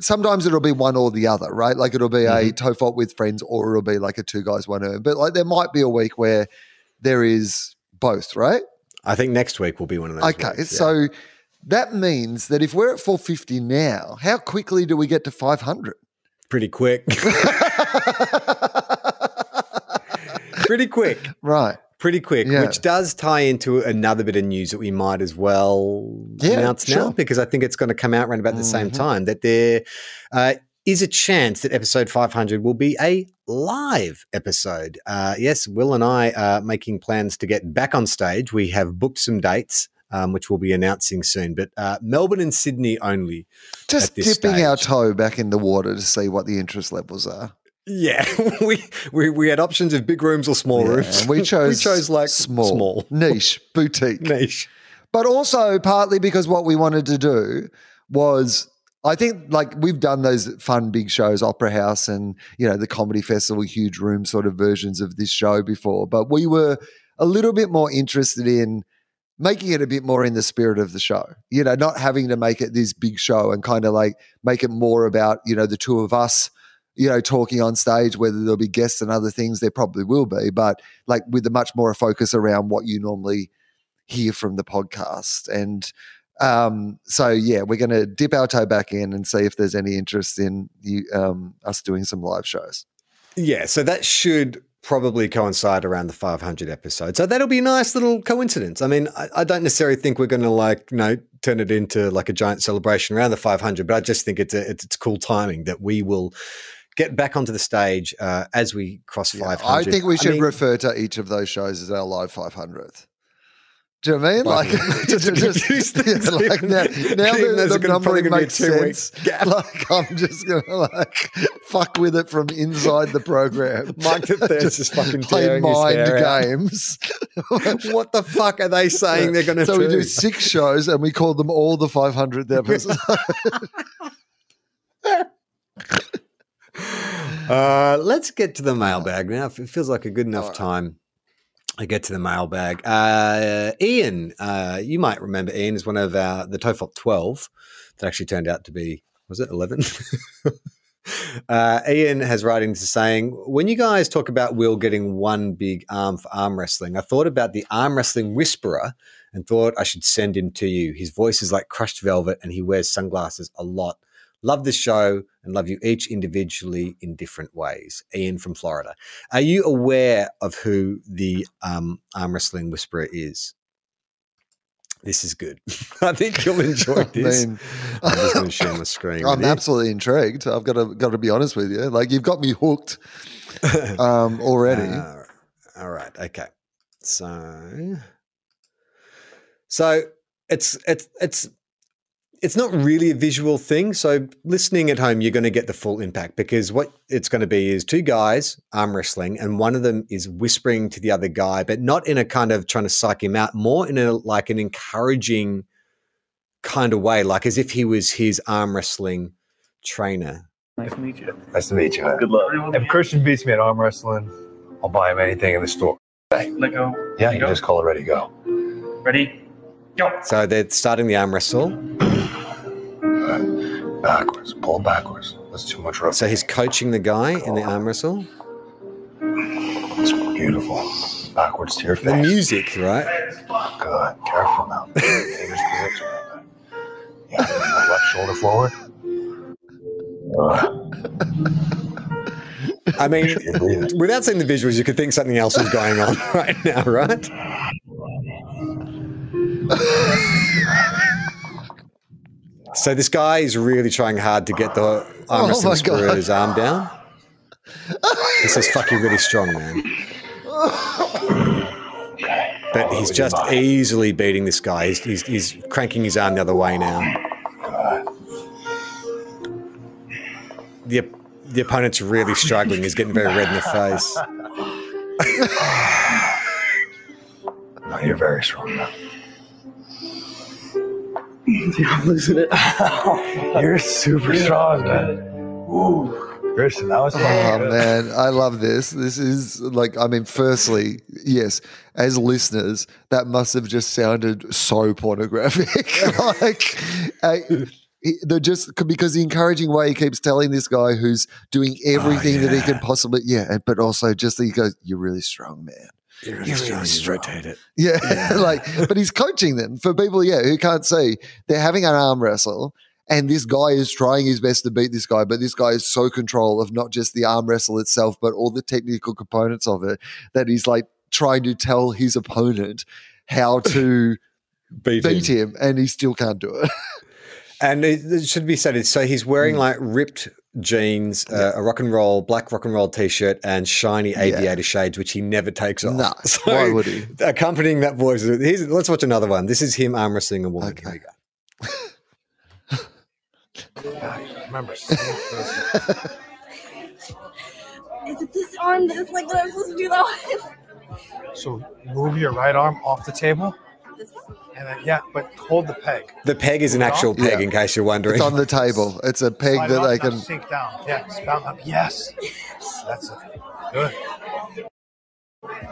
sometimes it'll be one or the other, right? Like it'll be Mm-hmm. a Tofop with friends, or it'll be like a two guys one urn. But like there might be a week where there is both, right? I think next week will be one of those. Okay, weeks, yeah. so that means that if we're at 450 now, how quickly do we get to 500? pretty quick, <laughs> <laughs> pretty quick. <laughs> right. pretty quick, Yeah. which does tie into another bit of news that we might as well Yeah, announce now because I think it's going to come out around about the same Mhm. time that there uh, is a chance that episode 500 will be a live episode. Uh, yes, Wil and I are making plans to get back on stage. We have booked some dates. Um, which we'll be announcing soon, but uh, Melbourne and Sydney only. Just dipping our toe back in the water to see what the interest levels are. Yeah, <laughs> we, we we had options of big rooms or small Yeah, rooms. we <laughs> chose, we chose like small, small, niche, <laughs> boutique. niche. but also partly because what we wanted to do was I think like we've done those fun big shows, Opera House and you know the Comedy Festival, huge room sort of versions of this show before, but we were a little bit more interested in making it a bit more in the spirit of the show. You know, not having to make it this big show and kind of like make it more about you know the two of us. You know, talking on stage, whether there'll be guests and other things, there probably will be, but like with a much more focus around what you normally hear from the podcast. And um, so, yeah, we're going to dip our toe back in and see if there's any interest in you, um, us doing some live shows. Yeah, so that should probably coincide around the 500 episode. So that'll be a nice little coincidence. I mean, I, I don't necessarily think we're going to like, you know, turn it into like a giant celebration around the 500, but I just think it's a, it's, it's cool timing that we will get back onto the stage uh, as we cross Yeah, 500. I think we should mean, refer to each of those shows as our live 500th. Do you know what I mean? Like, <laughs> Like, <laughs> just confuse <laughs> things, yeah, like now, now even the, the probably numbering gonna be makes sense. Like, I'm just gonna like fuck with it from inside the program. Mike the Third is Just fucking play mind games. what the fuck are they saying they're going to do? so do? we do six shows and we call them all the 500th episode. Uh, let's get to the mailbag now. It feels like a good enough Alright. time. I get to the mailbag. Uh, Ian, uh, you might remember Ian is one of our the Tofop twelve that actually turned out to be was it eleven? <laughs> uh, Ian has writing to saying when you guys talk about Wil getting one big arm for arm wrestling, I thought about the arm wrestling whisperer and thought I should send him to you. His voice is like crushed velvet, and he wears sunglasses a lot. Love this show and love you each individually in different ways. Ian from Florida. Are you aware of who the um, arm wrestling whisperer is? This is good. <laughs> I think you'll enjoy <laughs> I this. mean, I'm just going to share my <laughs> screen. I'm with you. absolutely intrigued. I've got to got to be honest with you. Like you've got me hooked um, already. Uh, all right. Okay. So, so it's it's it's it's not really a visual thing. So listening at home, you're going to get the full impact because what it's going to be is two guys arm wrestling, and one of them is whispering to the other guy, but not in a kind of trying to psych him out, more in a like an encouraging kind of way, like as if he was his arm wrestling trainer. Nice to meet you. Nice to meet you. Good luck. If Christian beats me at arm wrestling, I'll buy him anything in the store. Let go. Yeah, you just call it ready go. Ready? Go. So they're starting the arm wrestle. Backwards. Pull backwards. That's too much rope. So he's coaching the guy in the arm wrestle. It's beautiful. Backwards to your The music, right? Good. Careful now. <laughs> Yeah, left shoulder forward. I mean, without seeing the visuals, you could think something else was going on <laughs> right now, right? <laughs> So this guy is really trying hard to get the arm Oh wrestling my God. whisperer's arm down. this is "Fuck, you're really strong, man." But he's just easily beating this guy. He's, he's, he's cranking his arm the other way now. The, the opponent's really struggling. He's getting very red in the face. <laughs> No, you're very strong now. I'm losing it. You're super strong, man. Ooh. Christian, that was Oh man, I love this. This is like, I mean, firstly, yes, as listeners, that must have just sounded so pornographic. <laughs> like, he- they're just because the encouraging way he keeps telling this guy who's doing everything that he oh, can possibly, yeah, but also just he goes, "You're really strong, man." You're really strong, you rotate it. Yeah, Yeah. <laughs> like, but he's coaching them for people, yeah, who can't see. They're having an arm wrestle, and this guy is trying his best to beat this guy, but this guy is so control of not just the arm wrestle itself, but all the technical components of it that he's like trying to tell his opponent how <laughs> to Beat, beat him. him, and he still can't do it. <laughs> And it, it should be said, so he's wearing Mm. like ripped jeans, uh, a rock and roll, black rock and roll t shirt, and shiny aviator shades, which he never takes off. Nah, <laughs> So, why would he? Accompanying that voice, here's, let's watch another one. This is him arm wrestling a woman. Okay. Here we go. Remember, Is it this arm that's like what I'm supposed to do though? So move your right arm off the table, this one? And then yeah, but hold the peg. The peg is an actual peg, Yeah. in case you're wondering. It's on the table. It's a peg Slide that I can. sink down. Yeah, spout up. Yes, that's it. Good.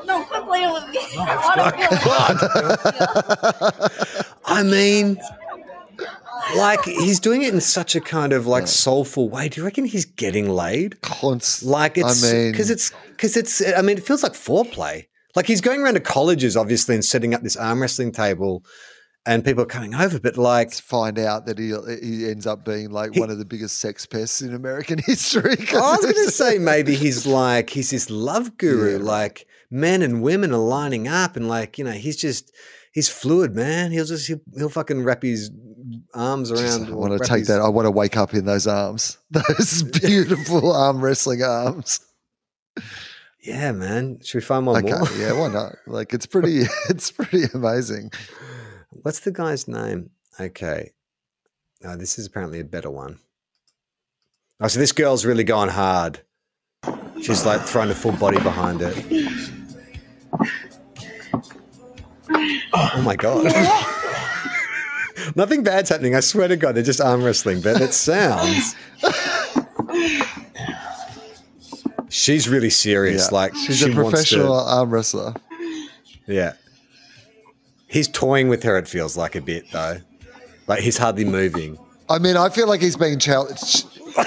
No, quit playing with me. No, I want to. <laughs> I mean, like he's doing it in such a kind of like soulful way. Do you reckon he's getting laid? Const- Like it's I mean, because it's because it's. I mean, it feels like foreplay. Like he's going around to colleges, obviously, and setting up this arm wrestling table, and people are coming over. But like, Let's find out that he he ends up being like He- one of the biggest sex pests in American <laughs> history. I was going to say maybe he's like he's this love guru. Yeah. Like men and women are lining up, and like you know, he's just he's fluid, man. He'll just he'll, he'll fucking wrap his arms Just, around. I want to take his- that. I want to wake up in those arms, <laughs> those <laughs> beautiful arm wrestling arms. Yeah, man. Should we find one Okay, uh, more? yeah, why not? <laughs> Like it's pretty, <laughs> it's pretty amazing. What's the guy's name? Okay. Oh, this is apparently a better one. Oh, so this girl's really going hard. She's like throwing a full body behind it. Oh my god. <laughs> Nothing bad's happening. I swear to God, they're just arm wrestling, but it sounds. She's really serious. Yeah. Like she's she a wants to- professional arm wrestler. yeah. He's toying with her, it feels like a bit, though. Like he's hardly moving. I mean, I feel like he's being challenged. <laughs>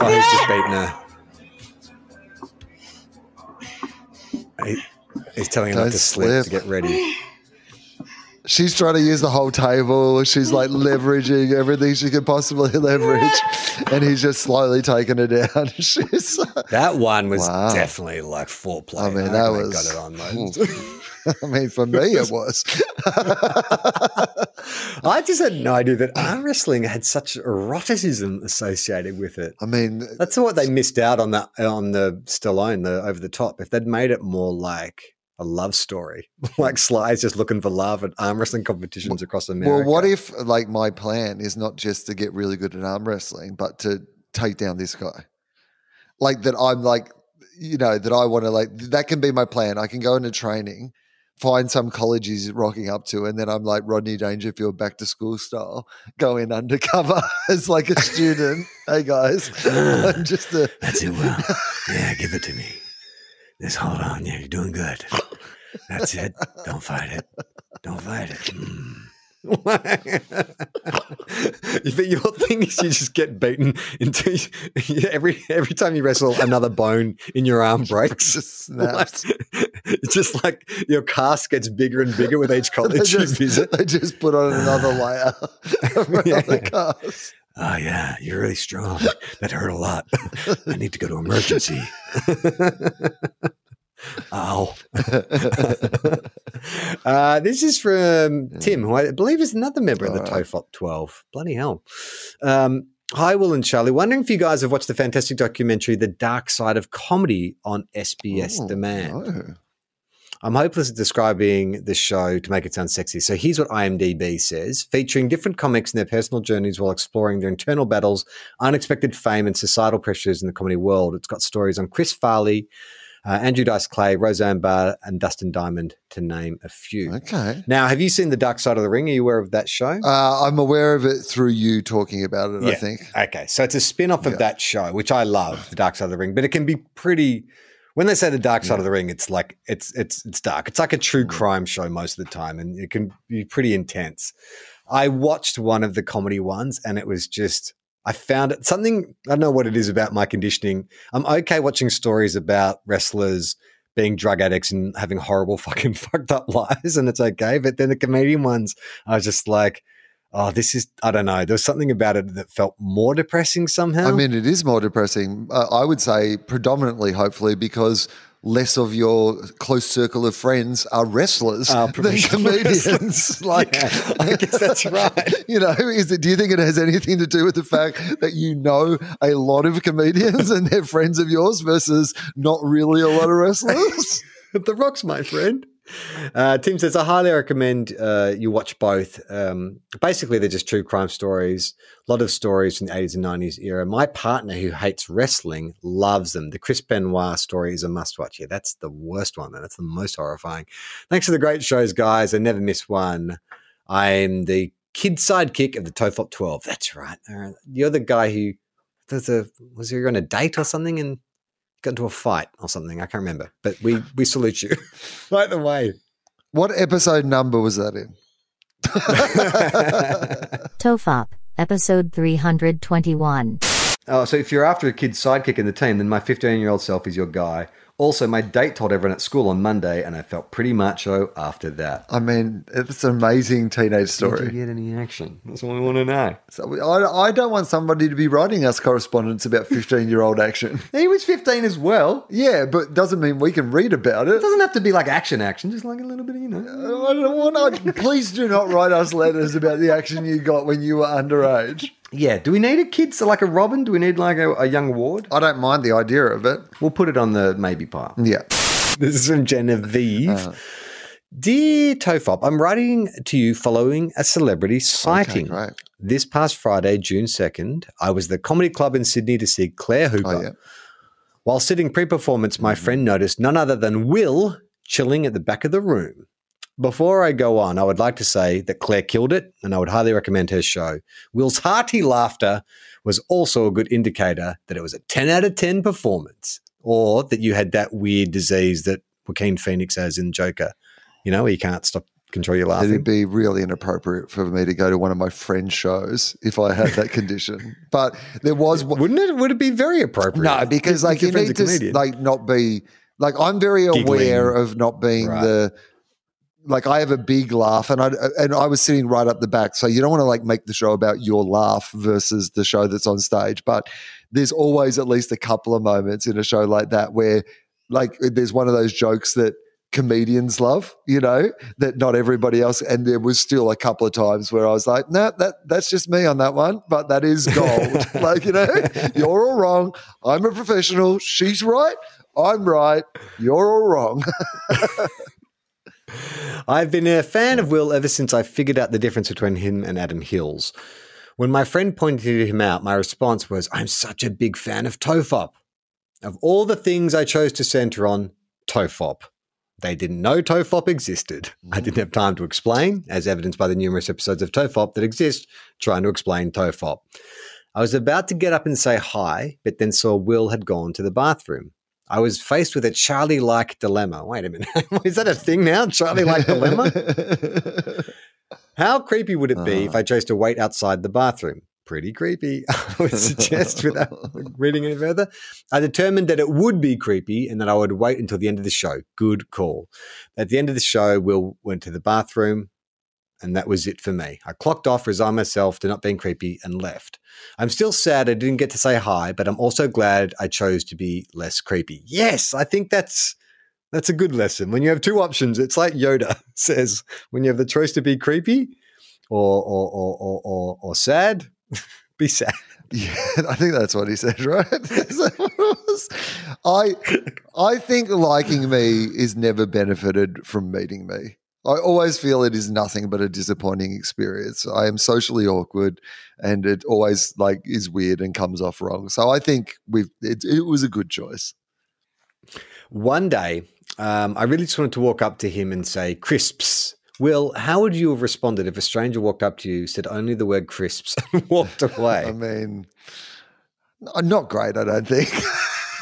Oh, he's just beating her. He- he's telling her not to slip, to get ready. She's trying to use the whole table. She's like leveraging everything she can possibly <laughs> leverage, and he's just slowly taking her down. <laughs> She's, uh, That one was Wow. definitely like foreplay. I mean, that they was. got it on those. <laughs> I mean, for me, it was. I just had no idea that arm wrestling had such eroticism associated with it. I mean, That's what they missed out on that on the Stallone, the over the top. If they'd made it more like a love story, <laughs> like Sly's just looking for love at arm wrestling competitions across America. well, what if like my plan is not just to get really good at arm wrestling, but to take down this guy? Like that, I'm like, you know, that I want to like that can be my plan. I can go into training, find some college he's rocking up to, and then I'm like Rodney Dangerfield back to school style, go in undercover <laughs> as like a student. <laughs> hey guys, I'm just a That's it. Well, yeah, give it to me. Just hold on. Yeah, you're doing good. That's it. Don't fight it. Don't fight it. <laughs> Mm. but your thing is you just get beaten until <laughs> you, every every time you wrestle, another bone in your arm breaks. just snaps. it's <laughs> just like your cast gets bigger and bigger with each they, college you visit. they just put on another layer around Yeah. the cast. Oh yeah, you're really strong. <laughs> That hurt a lot. <laughs> I need to go to emergency. <laughs> Ow. uh, this is from Tim, who I believe is another member of the right. TOFOP 12. Bloody hell. Um, hi, Wil and Charlie. Wondering if you guys have watched the fantastic documentary, The Dark Side of Comedy on SBS Oh, Demand. no. I'm hopeless at describing the show to make it sound sexy. So here's what IMDb says featuring different comics and their personal journeys while exploring their internal battles, unexpected fame, and societal pressures in the comedy world. It's got stories on Chris Farley, Uh, Andrew Dice Clay, Roseanne Barr, and Dustin Diamond, to name a few. Okay. Now, have you seen The Dark Side of the Ring? Are you aware of that show? Uh, I'm aware of it through you talking about it, I think. Okay, so it's a spin off of Yeah. that show, which I love, The Dark Side of the Ring, but it can be pretty. When they say The Dark Side of the Ring, it's like it's it's it's dark. It's like a true mm. crime show most of the time, and it can be pretty intense. I watched one of the comedy ones, and it was just I found it something. I don't know what it is about my conditioning. I'm okay watching stories about wrestlers being drug addicts and having horrible <laughs> fucking fucked up <laughs> lives, and it's okay. But then the comedian ones, I was just like, oh, this is I don't know. There was something about it that felt more depressing somehow. I mean, it is more depressing. Uh, I would say predominantly, hopefully, because less of your close circle of friends are wrestlers Are than comedians. wrestlers. <laughs> like, Yeah, I guess that's <laughs> right. You know, is it? Do you think it has anything to do with the fact that you know a lot of comedians and they're friends of yours versus not really a lot of wrestlers? <laughs> the rocks, my friend. <laughs> Uh, Tim says, I highly recommend uh, you watch both. Um, basically, they're just true crime stories, a lot of stories from the 80s and 90s era. My partner, who hates wrestling, loves them. The Chris Benoit story is a must watch. Yeah, that's the worst one, though. That's the most horrifying. Thanks for the great shows, guys. I never miss one. I'm the kid sidekick of the Tofop 12. That's right. You're the guy who there's a was you on a date or something and got into a fight or something. I can't remember, but we we salute you. <laughs> right the way. what episode number was that in? <laughs> Tofop, episode 321. oh, so if you're after a kid's sidekick in the team, then my 15 year old self is your guy. Also, my date told everyone at school on Monday, and I felt pretty macho after that. I mean, it's an amazing teenage story. Did you get any action? That's what we want to know. So we- I, I don't want somebody to be writing us correspondence about 15 year old action. <laughs> He was 15 as well. Yeah, but doesn't mean we can read about it. It doesn't have to be like action, action, just like a little bit of, you know. Uh, I don't want to, please do not write us letters about the action you got when you were underage. <laughs> Yeah, do we need a kid, so like a Robin? Do we need like a, a young Ward? I don't mind the idea of it. We'll put it on the maybe pile. Yeah. This is from Genevieve. Uh. Dear Tofop, I'm writing to you following a celebrity sighting. great. This past Friday, June 2nd, I was at the Comedy Club in Sydney to see Claire Hooper. Oh, yeah. While sitting pre performance, my mm-hmm. friend noticed none other than Wil chilling at the back of the room. Before I go on, I would like to say that Claire killed it and I would highly recommend her show. Wil's hearty laughter was also a good indicator that it was a 10 out of 10 performance or that you had that weird disease that Joaquin Phoenix has in Joker, you know, where you can't stop control your laughing. It'd be really inappropriate for me to go to one of my friend's shows if I had that <laughs> condition. But there was Wouldn't it? Would it be very appropriate? no, because like you need to comedian. like not be like I'm very Giggling. aware of not being Right. the like I have a big laugh and I and I was sitting right up the back. So you don't want to like make the show about your laugh versus the show that's on stage. But there's always at least a couple of moments in a show like that where like there's one of those jokes that comedians love, you know, that not everybody else. And there was still a couple of times where I was like, no, that that's just me on that one, but that is gold. <laughs> like, you know, you're all wrong. I'm a professional. She's right. I'm right. You're all wrong. <laughs> I've been a fan of Wil ever since I figured out the difference between him and Adam Hills. When my friend pointed him out, my response was, I'm such a big fan of Tofop. Of all the things I chose to center on, Tofop. They didn't know Tofop existed. I didn't have time to explain, as evidenced by the numerous episodes of Tofop that exist trying to explain Tofop. I was about to get up and say hi, but then saw Wil had gone to the bathroom. I was faced with a Charlie like dilemma. Wait a minute. <laughs> Is that a thing now? Charlie like dilemma? How creepy would it be if I uh. chose to wait outside the bathroom? Pretty creepy, <laughs> I would suggest without <laughs> reading any further. I determined that it would be creepy and that I would wait until the end of the show. Good call. At the end of the show, Wil went to the bathroom, and that was it for me. I clocked off, resigned myself to not being creepy, and left. I'm still sad I didn't get to say hi, but I'm also glad I chose to be less creepy. Yes, I think that's that's a good lesson. When you have two options, it's like Yoda <laughs> says: when you have the choice to be creepy or or or or, or, or sad, <laughs> be sad. Yeah, <laughs> I think that's what he said, right? I I think liking me is never benefited from meeting me. I always feel it is nothing but a disappointing experience. I am socially awkward, and it always like is weird and comes off wrong. So I think we it, it was a good choice. One day, um, I really just wanted to walk up to him and say, Crisps. Wil, how would you have responded if a stranger walked up to you, said only the word crisps, <laughs> and walked away? I mean, not great, I don't think.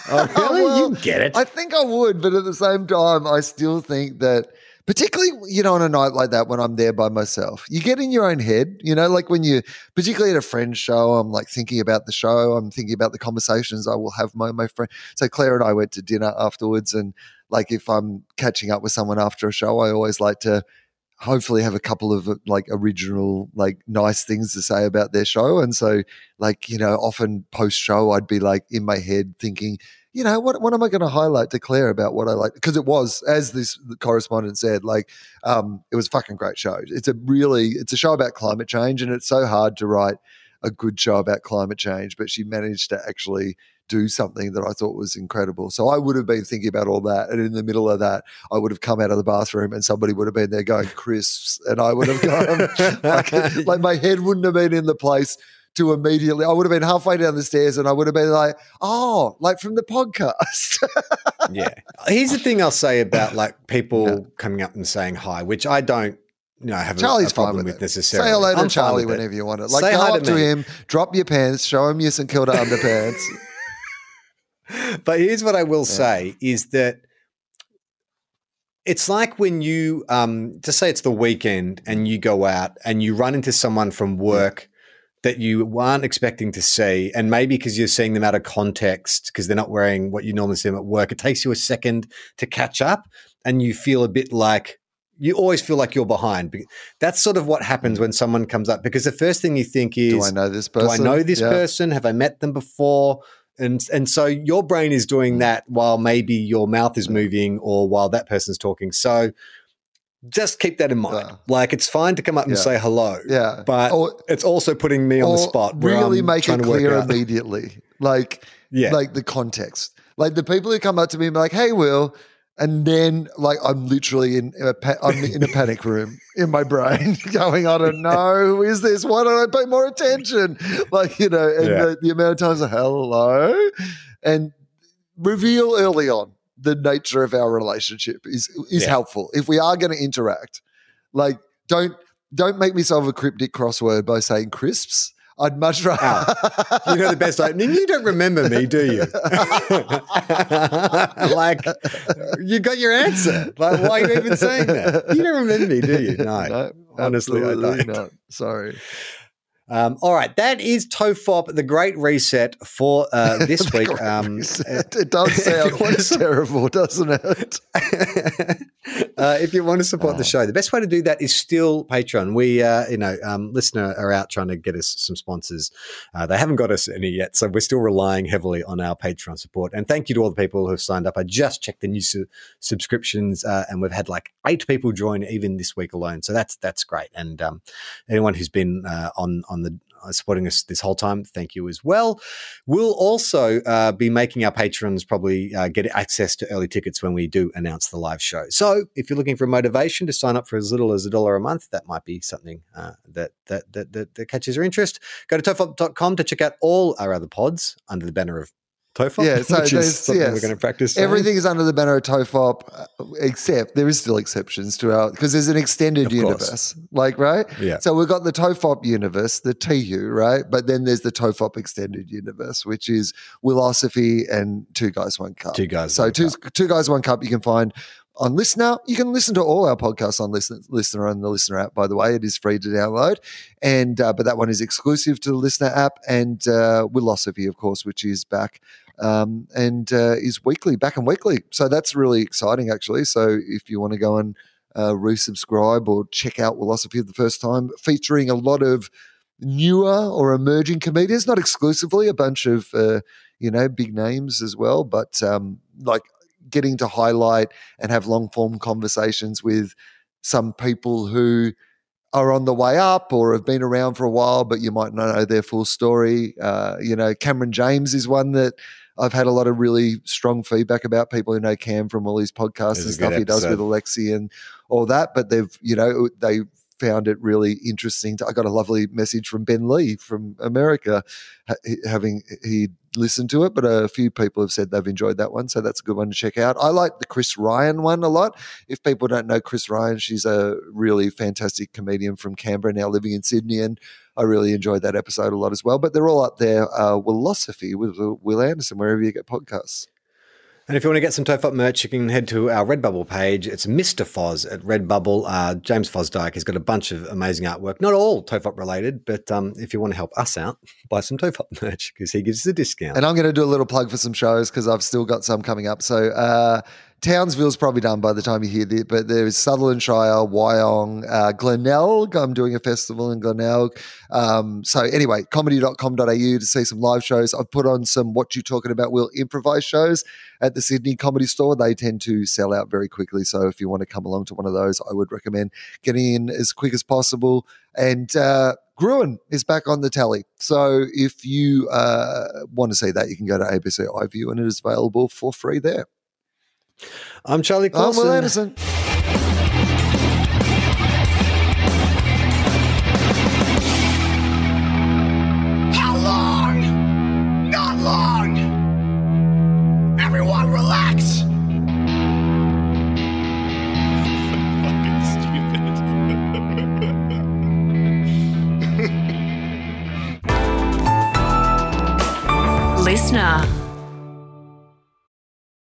oh, really? <laughs> well, you get it. I think I would, but at the same time, I still think that, particularly, you know, on a night like that when I'm there by myself, you get in your own head, you know, like when you, particularly at a friend's show, I'm like thinking about the show, I'm thinking about the conversations I will have my, my friend. So Claire and I went to dinner afterwards, and like if I'm catching up with someone after a show, I always like to hopefully have a couple of like original like nice things to say about their show and so like you know often post show i'd be like in my head thinking you know what what am i going to highlight to claire about what i like because it was as this correspondent said like um it was a fucking great show it's a really it's a show about climate change and it's so hard to write a good show about climate change but she managed to actually do something that I thought was incredible. So I would have been thinking about all that. And in the middle of that, I would have come out of the bathroom and somebody would have been there going crisps. And I would have gone, <laughs> like, <laughs> like my head wouldn't have been in the place to immediately, I would have been halfway down the stairs and I would have been like, oh, like from the podcast. <laughs> yeah. Here's the thing I'll say about like people coming up and saying hi, which I don't you know, have Charlie's a, a problem with, it. necessarily. Say hello I'm to Charlie whenever you want it. Like Say go hi up to, me. him, drop your pants, show him your St Kilda underpants. <laughs> But here's what I will say is that it's like when you um just say it's the weekend and you go out and you run into someone from work that you aren't expecting to see and maybe because you're seeing them out of context because they're not wearing what you normally see them at work it takes you a second to catch up and you feel a bit like you always feel like you're behind that's sort of what happens when someone comes up because the first thing you think is do I know this person? do? I know this Yeah. person? Have I met them before? And and so your brain is Mm. doing that while maybe your mouth is moving or while that person's talking. So just keep that in mind. Yeah. Like it's fine to come up and Yeah. say hello, Yeah. but Or- it's also putting me on the spot. Really I'm make it clear immediately. Like, Yeah. like the context. Like the people who come up to me and be like, "Hey, Wil," and then like I'm literally in a pa- I'm <laughs> in a panic room in my brain, <laughs> going, "I don't know who is this? Why don't I pay more attention?" <laughs> Like you know, and Yeah. the, the amount of times, hello, and reveal early on the nature of our relationship is is Yeah. helpful if we are going to interact. Like, don't don't make me solve a cryptic crossword by saying crisps. I'd much ah, rather. you know the best opening. You don't remember me, do you? <laughs> like you got your answer. Like why are you even saying that? You don't remember me, do you? <laughs> No. honestly, I don't. not. Sorry. Um, all right, that is Tofop, the Great Reset for uh, <laughs> this week. Um, <laughs> it does sound terrible, doesn't it? <laughs> uh, if you want to support Oh. the show, the best way to do that is still Patreon. We, uh, you know, um, listener are out trying to get us some sponsors. Uh, they haven't got us any yet, so we're still relying heavily on our Patreon support. And thank you to all the people who have signed up. I just checked the new su- subscriptions, uh, and we've had like eight people join even this week alone. So that's that's great. And um, anyone who's been uh, on the uh, supporting us this whole time, thank you as well. We'll also uh, be making our patrons probably uh, get access to early tickets when we do announce the live show. So if you're looking for motivation to sign up for as little as a dollar a month, that might be something uh, that, that, that that that catches your interest. Go to tofop.com to check out all our other pods under the banner of Tofop, Yeah, so which is something we're going to practice. saying. Everything is under the banner of TOFOP, uh, except there is still exceptions to our because there's an extended Of course. universe, like right. Yeah. So we've got the TOFOP universe, the TU, right? But then there's the TOFOP extended universe, which is Wilosophy and Two Guys One Cup. Two Guys, So two two guys one cup you can find on LiSTNR. You can listen to all our podcasts on LiSTNR, LiSTNR on the LiSTNR app. By the way, it is free to download, and uh, but that one is exclusive to the Listener app and uh, Wilosophy, of course, which is back um, and uh, is weekly, back and weekly. So that's really exciting, actually. So if you want to go and uh, resubscribe or check out Wilosophy for the first time, featuring a lot of newer or emerging comedians, not exclusively, a bunch of uh, you know big names as well, but um, like getting to highlight and have long form conversations with some people who are on the way up or have been around for a while, but you might not know their full story. Uh, you know, Cameron James is one that I've had a lot of really strong feedback about people who know Cam from all his podcasts and stuff he does with. Alexei and all that. But they've, you know, they found it really interesting. I got a lovely message from Ben Lee from America, ha- having he listened to it, but a few people have said they've enjoyed that one, so that's a good one to check out. I like the Chris Ryan one a lot. If people don't know Chris Ryan, she's a really fantastic comedian from Canberra, now living in Sydney, and I really enjoyed that episode a lot as well. But they're all up there. Uh, Wilosophy with uh, Wil Anderson, wherever you get podcasts. And if you want to get some Tofop merch, you can head to our Redbubble page. It's Mr. Foz at Redbubble. Uh, James Fosdyke has got a bunch of amazing artwork, not all Tofop related, but um, if you want to help us out, buy some Tofop <laughs> merch because he gives us a discount. And I'm going to do a little plug for some shows because I've still got some coming up. So uh, Townsville's probably done by the time you hear this, but there's Sutherland Shire, Wyong, uh, Glenelg. I'm doing a festival in Glenelg. Um, so anyway, comedy.com.au to see some live shows. I've put on some What You Talking About Will improvise shows at the Sydney Comedy Store. They tend to sell out very quickly. So if you want to come along to one of those, I would recommend getting in as quick as possible. And uh, Gruen is back on the tally. So if you uh, want to see that, you can go to ABC iView and it is available for free there. I'm Charlie I'm Wil Anderson.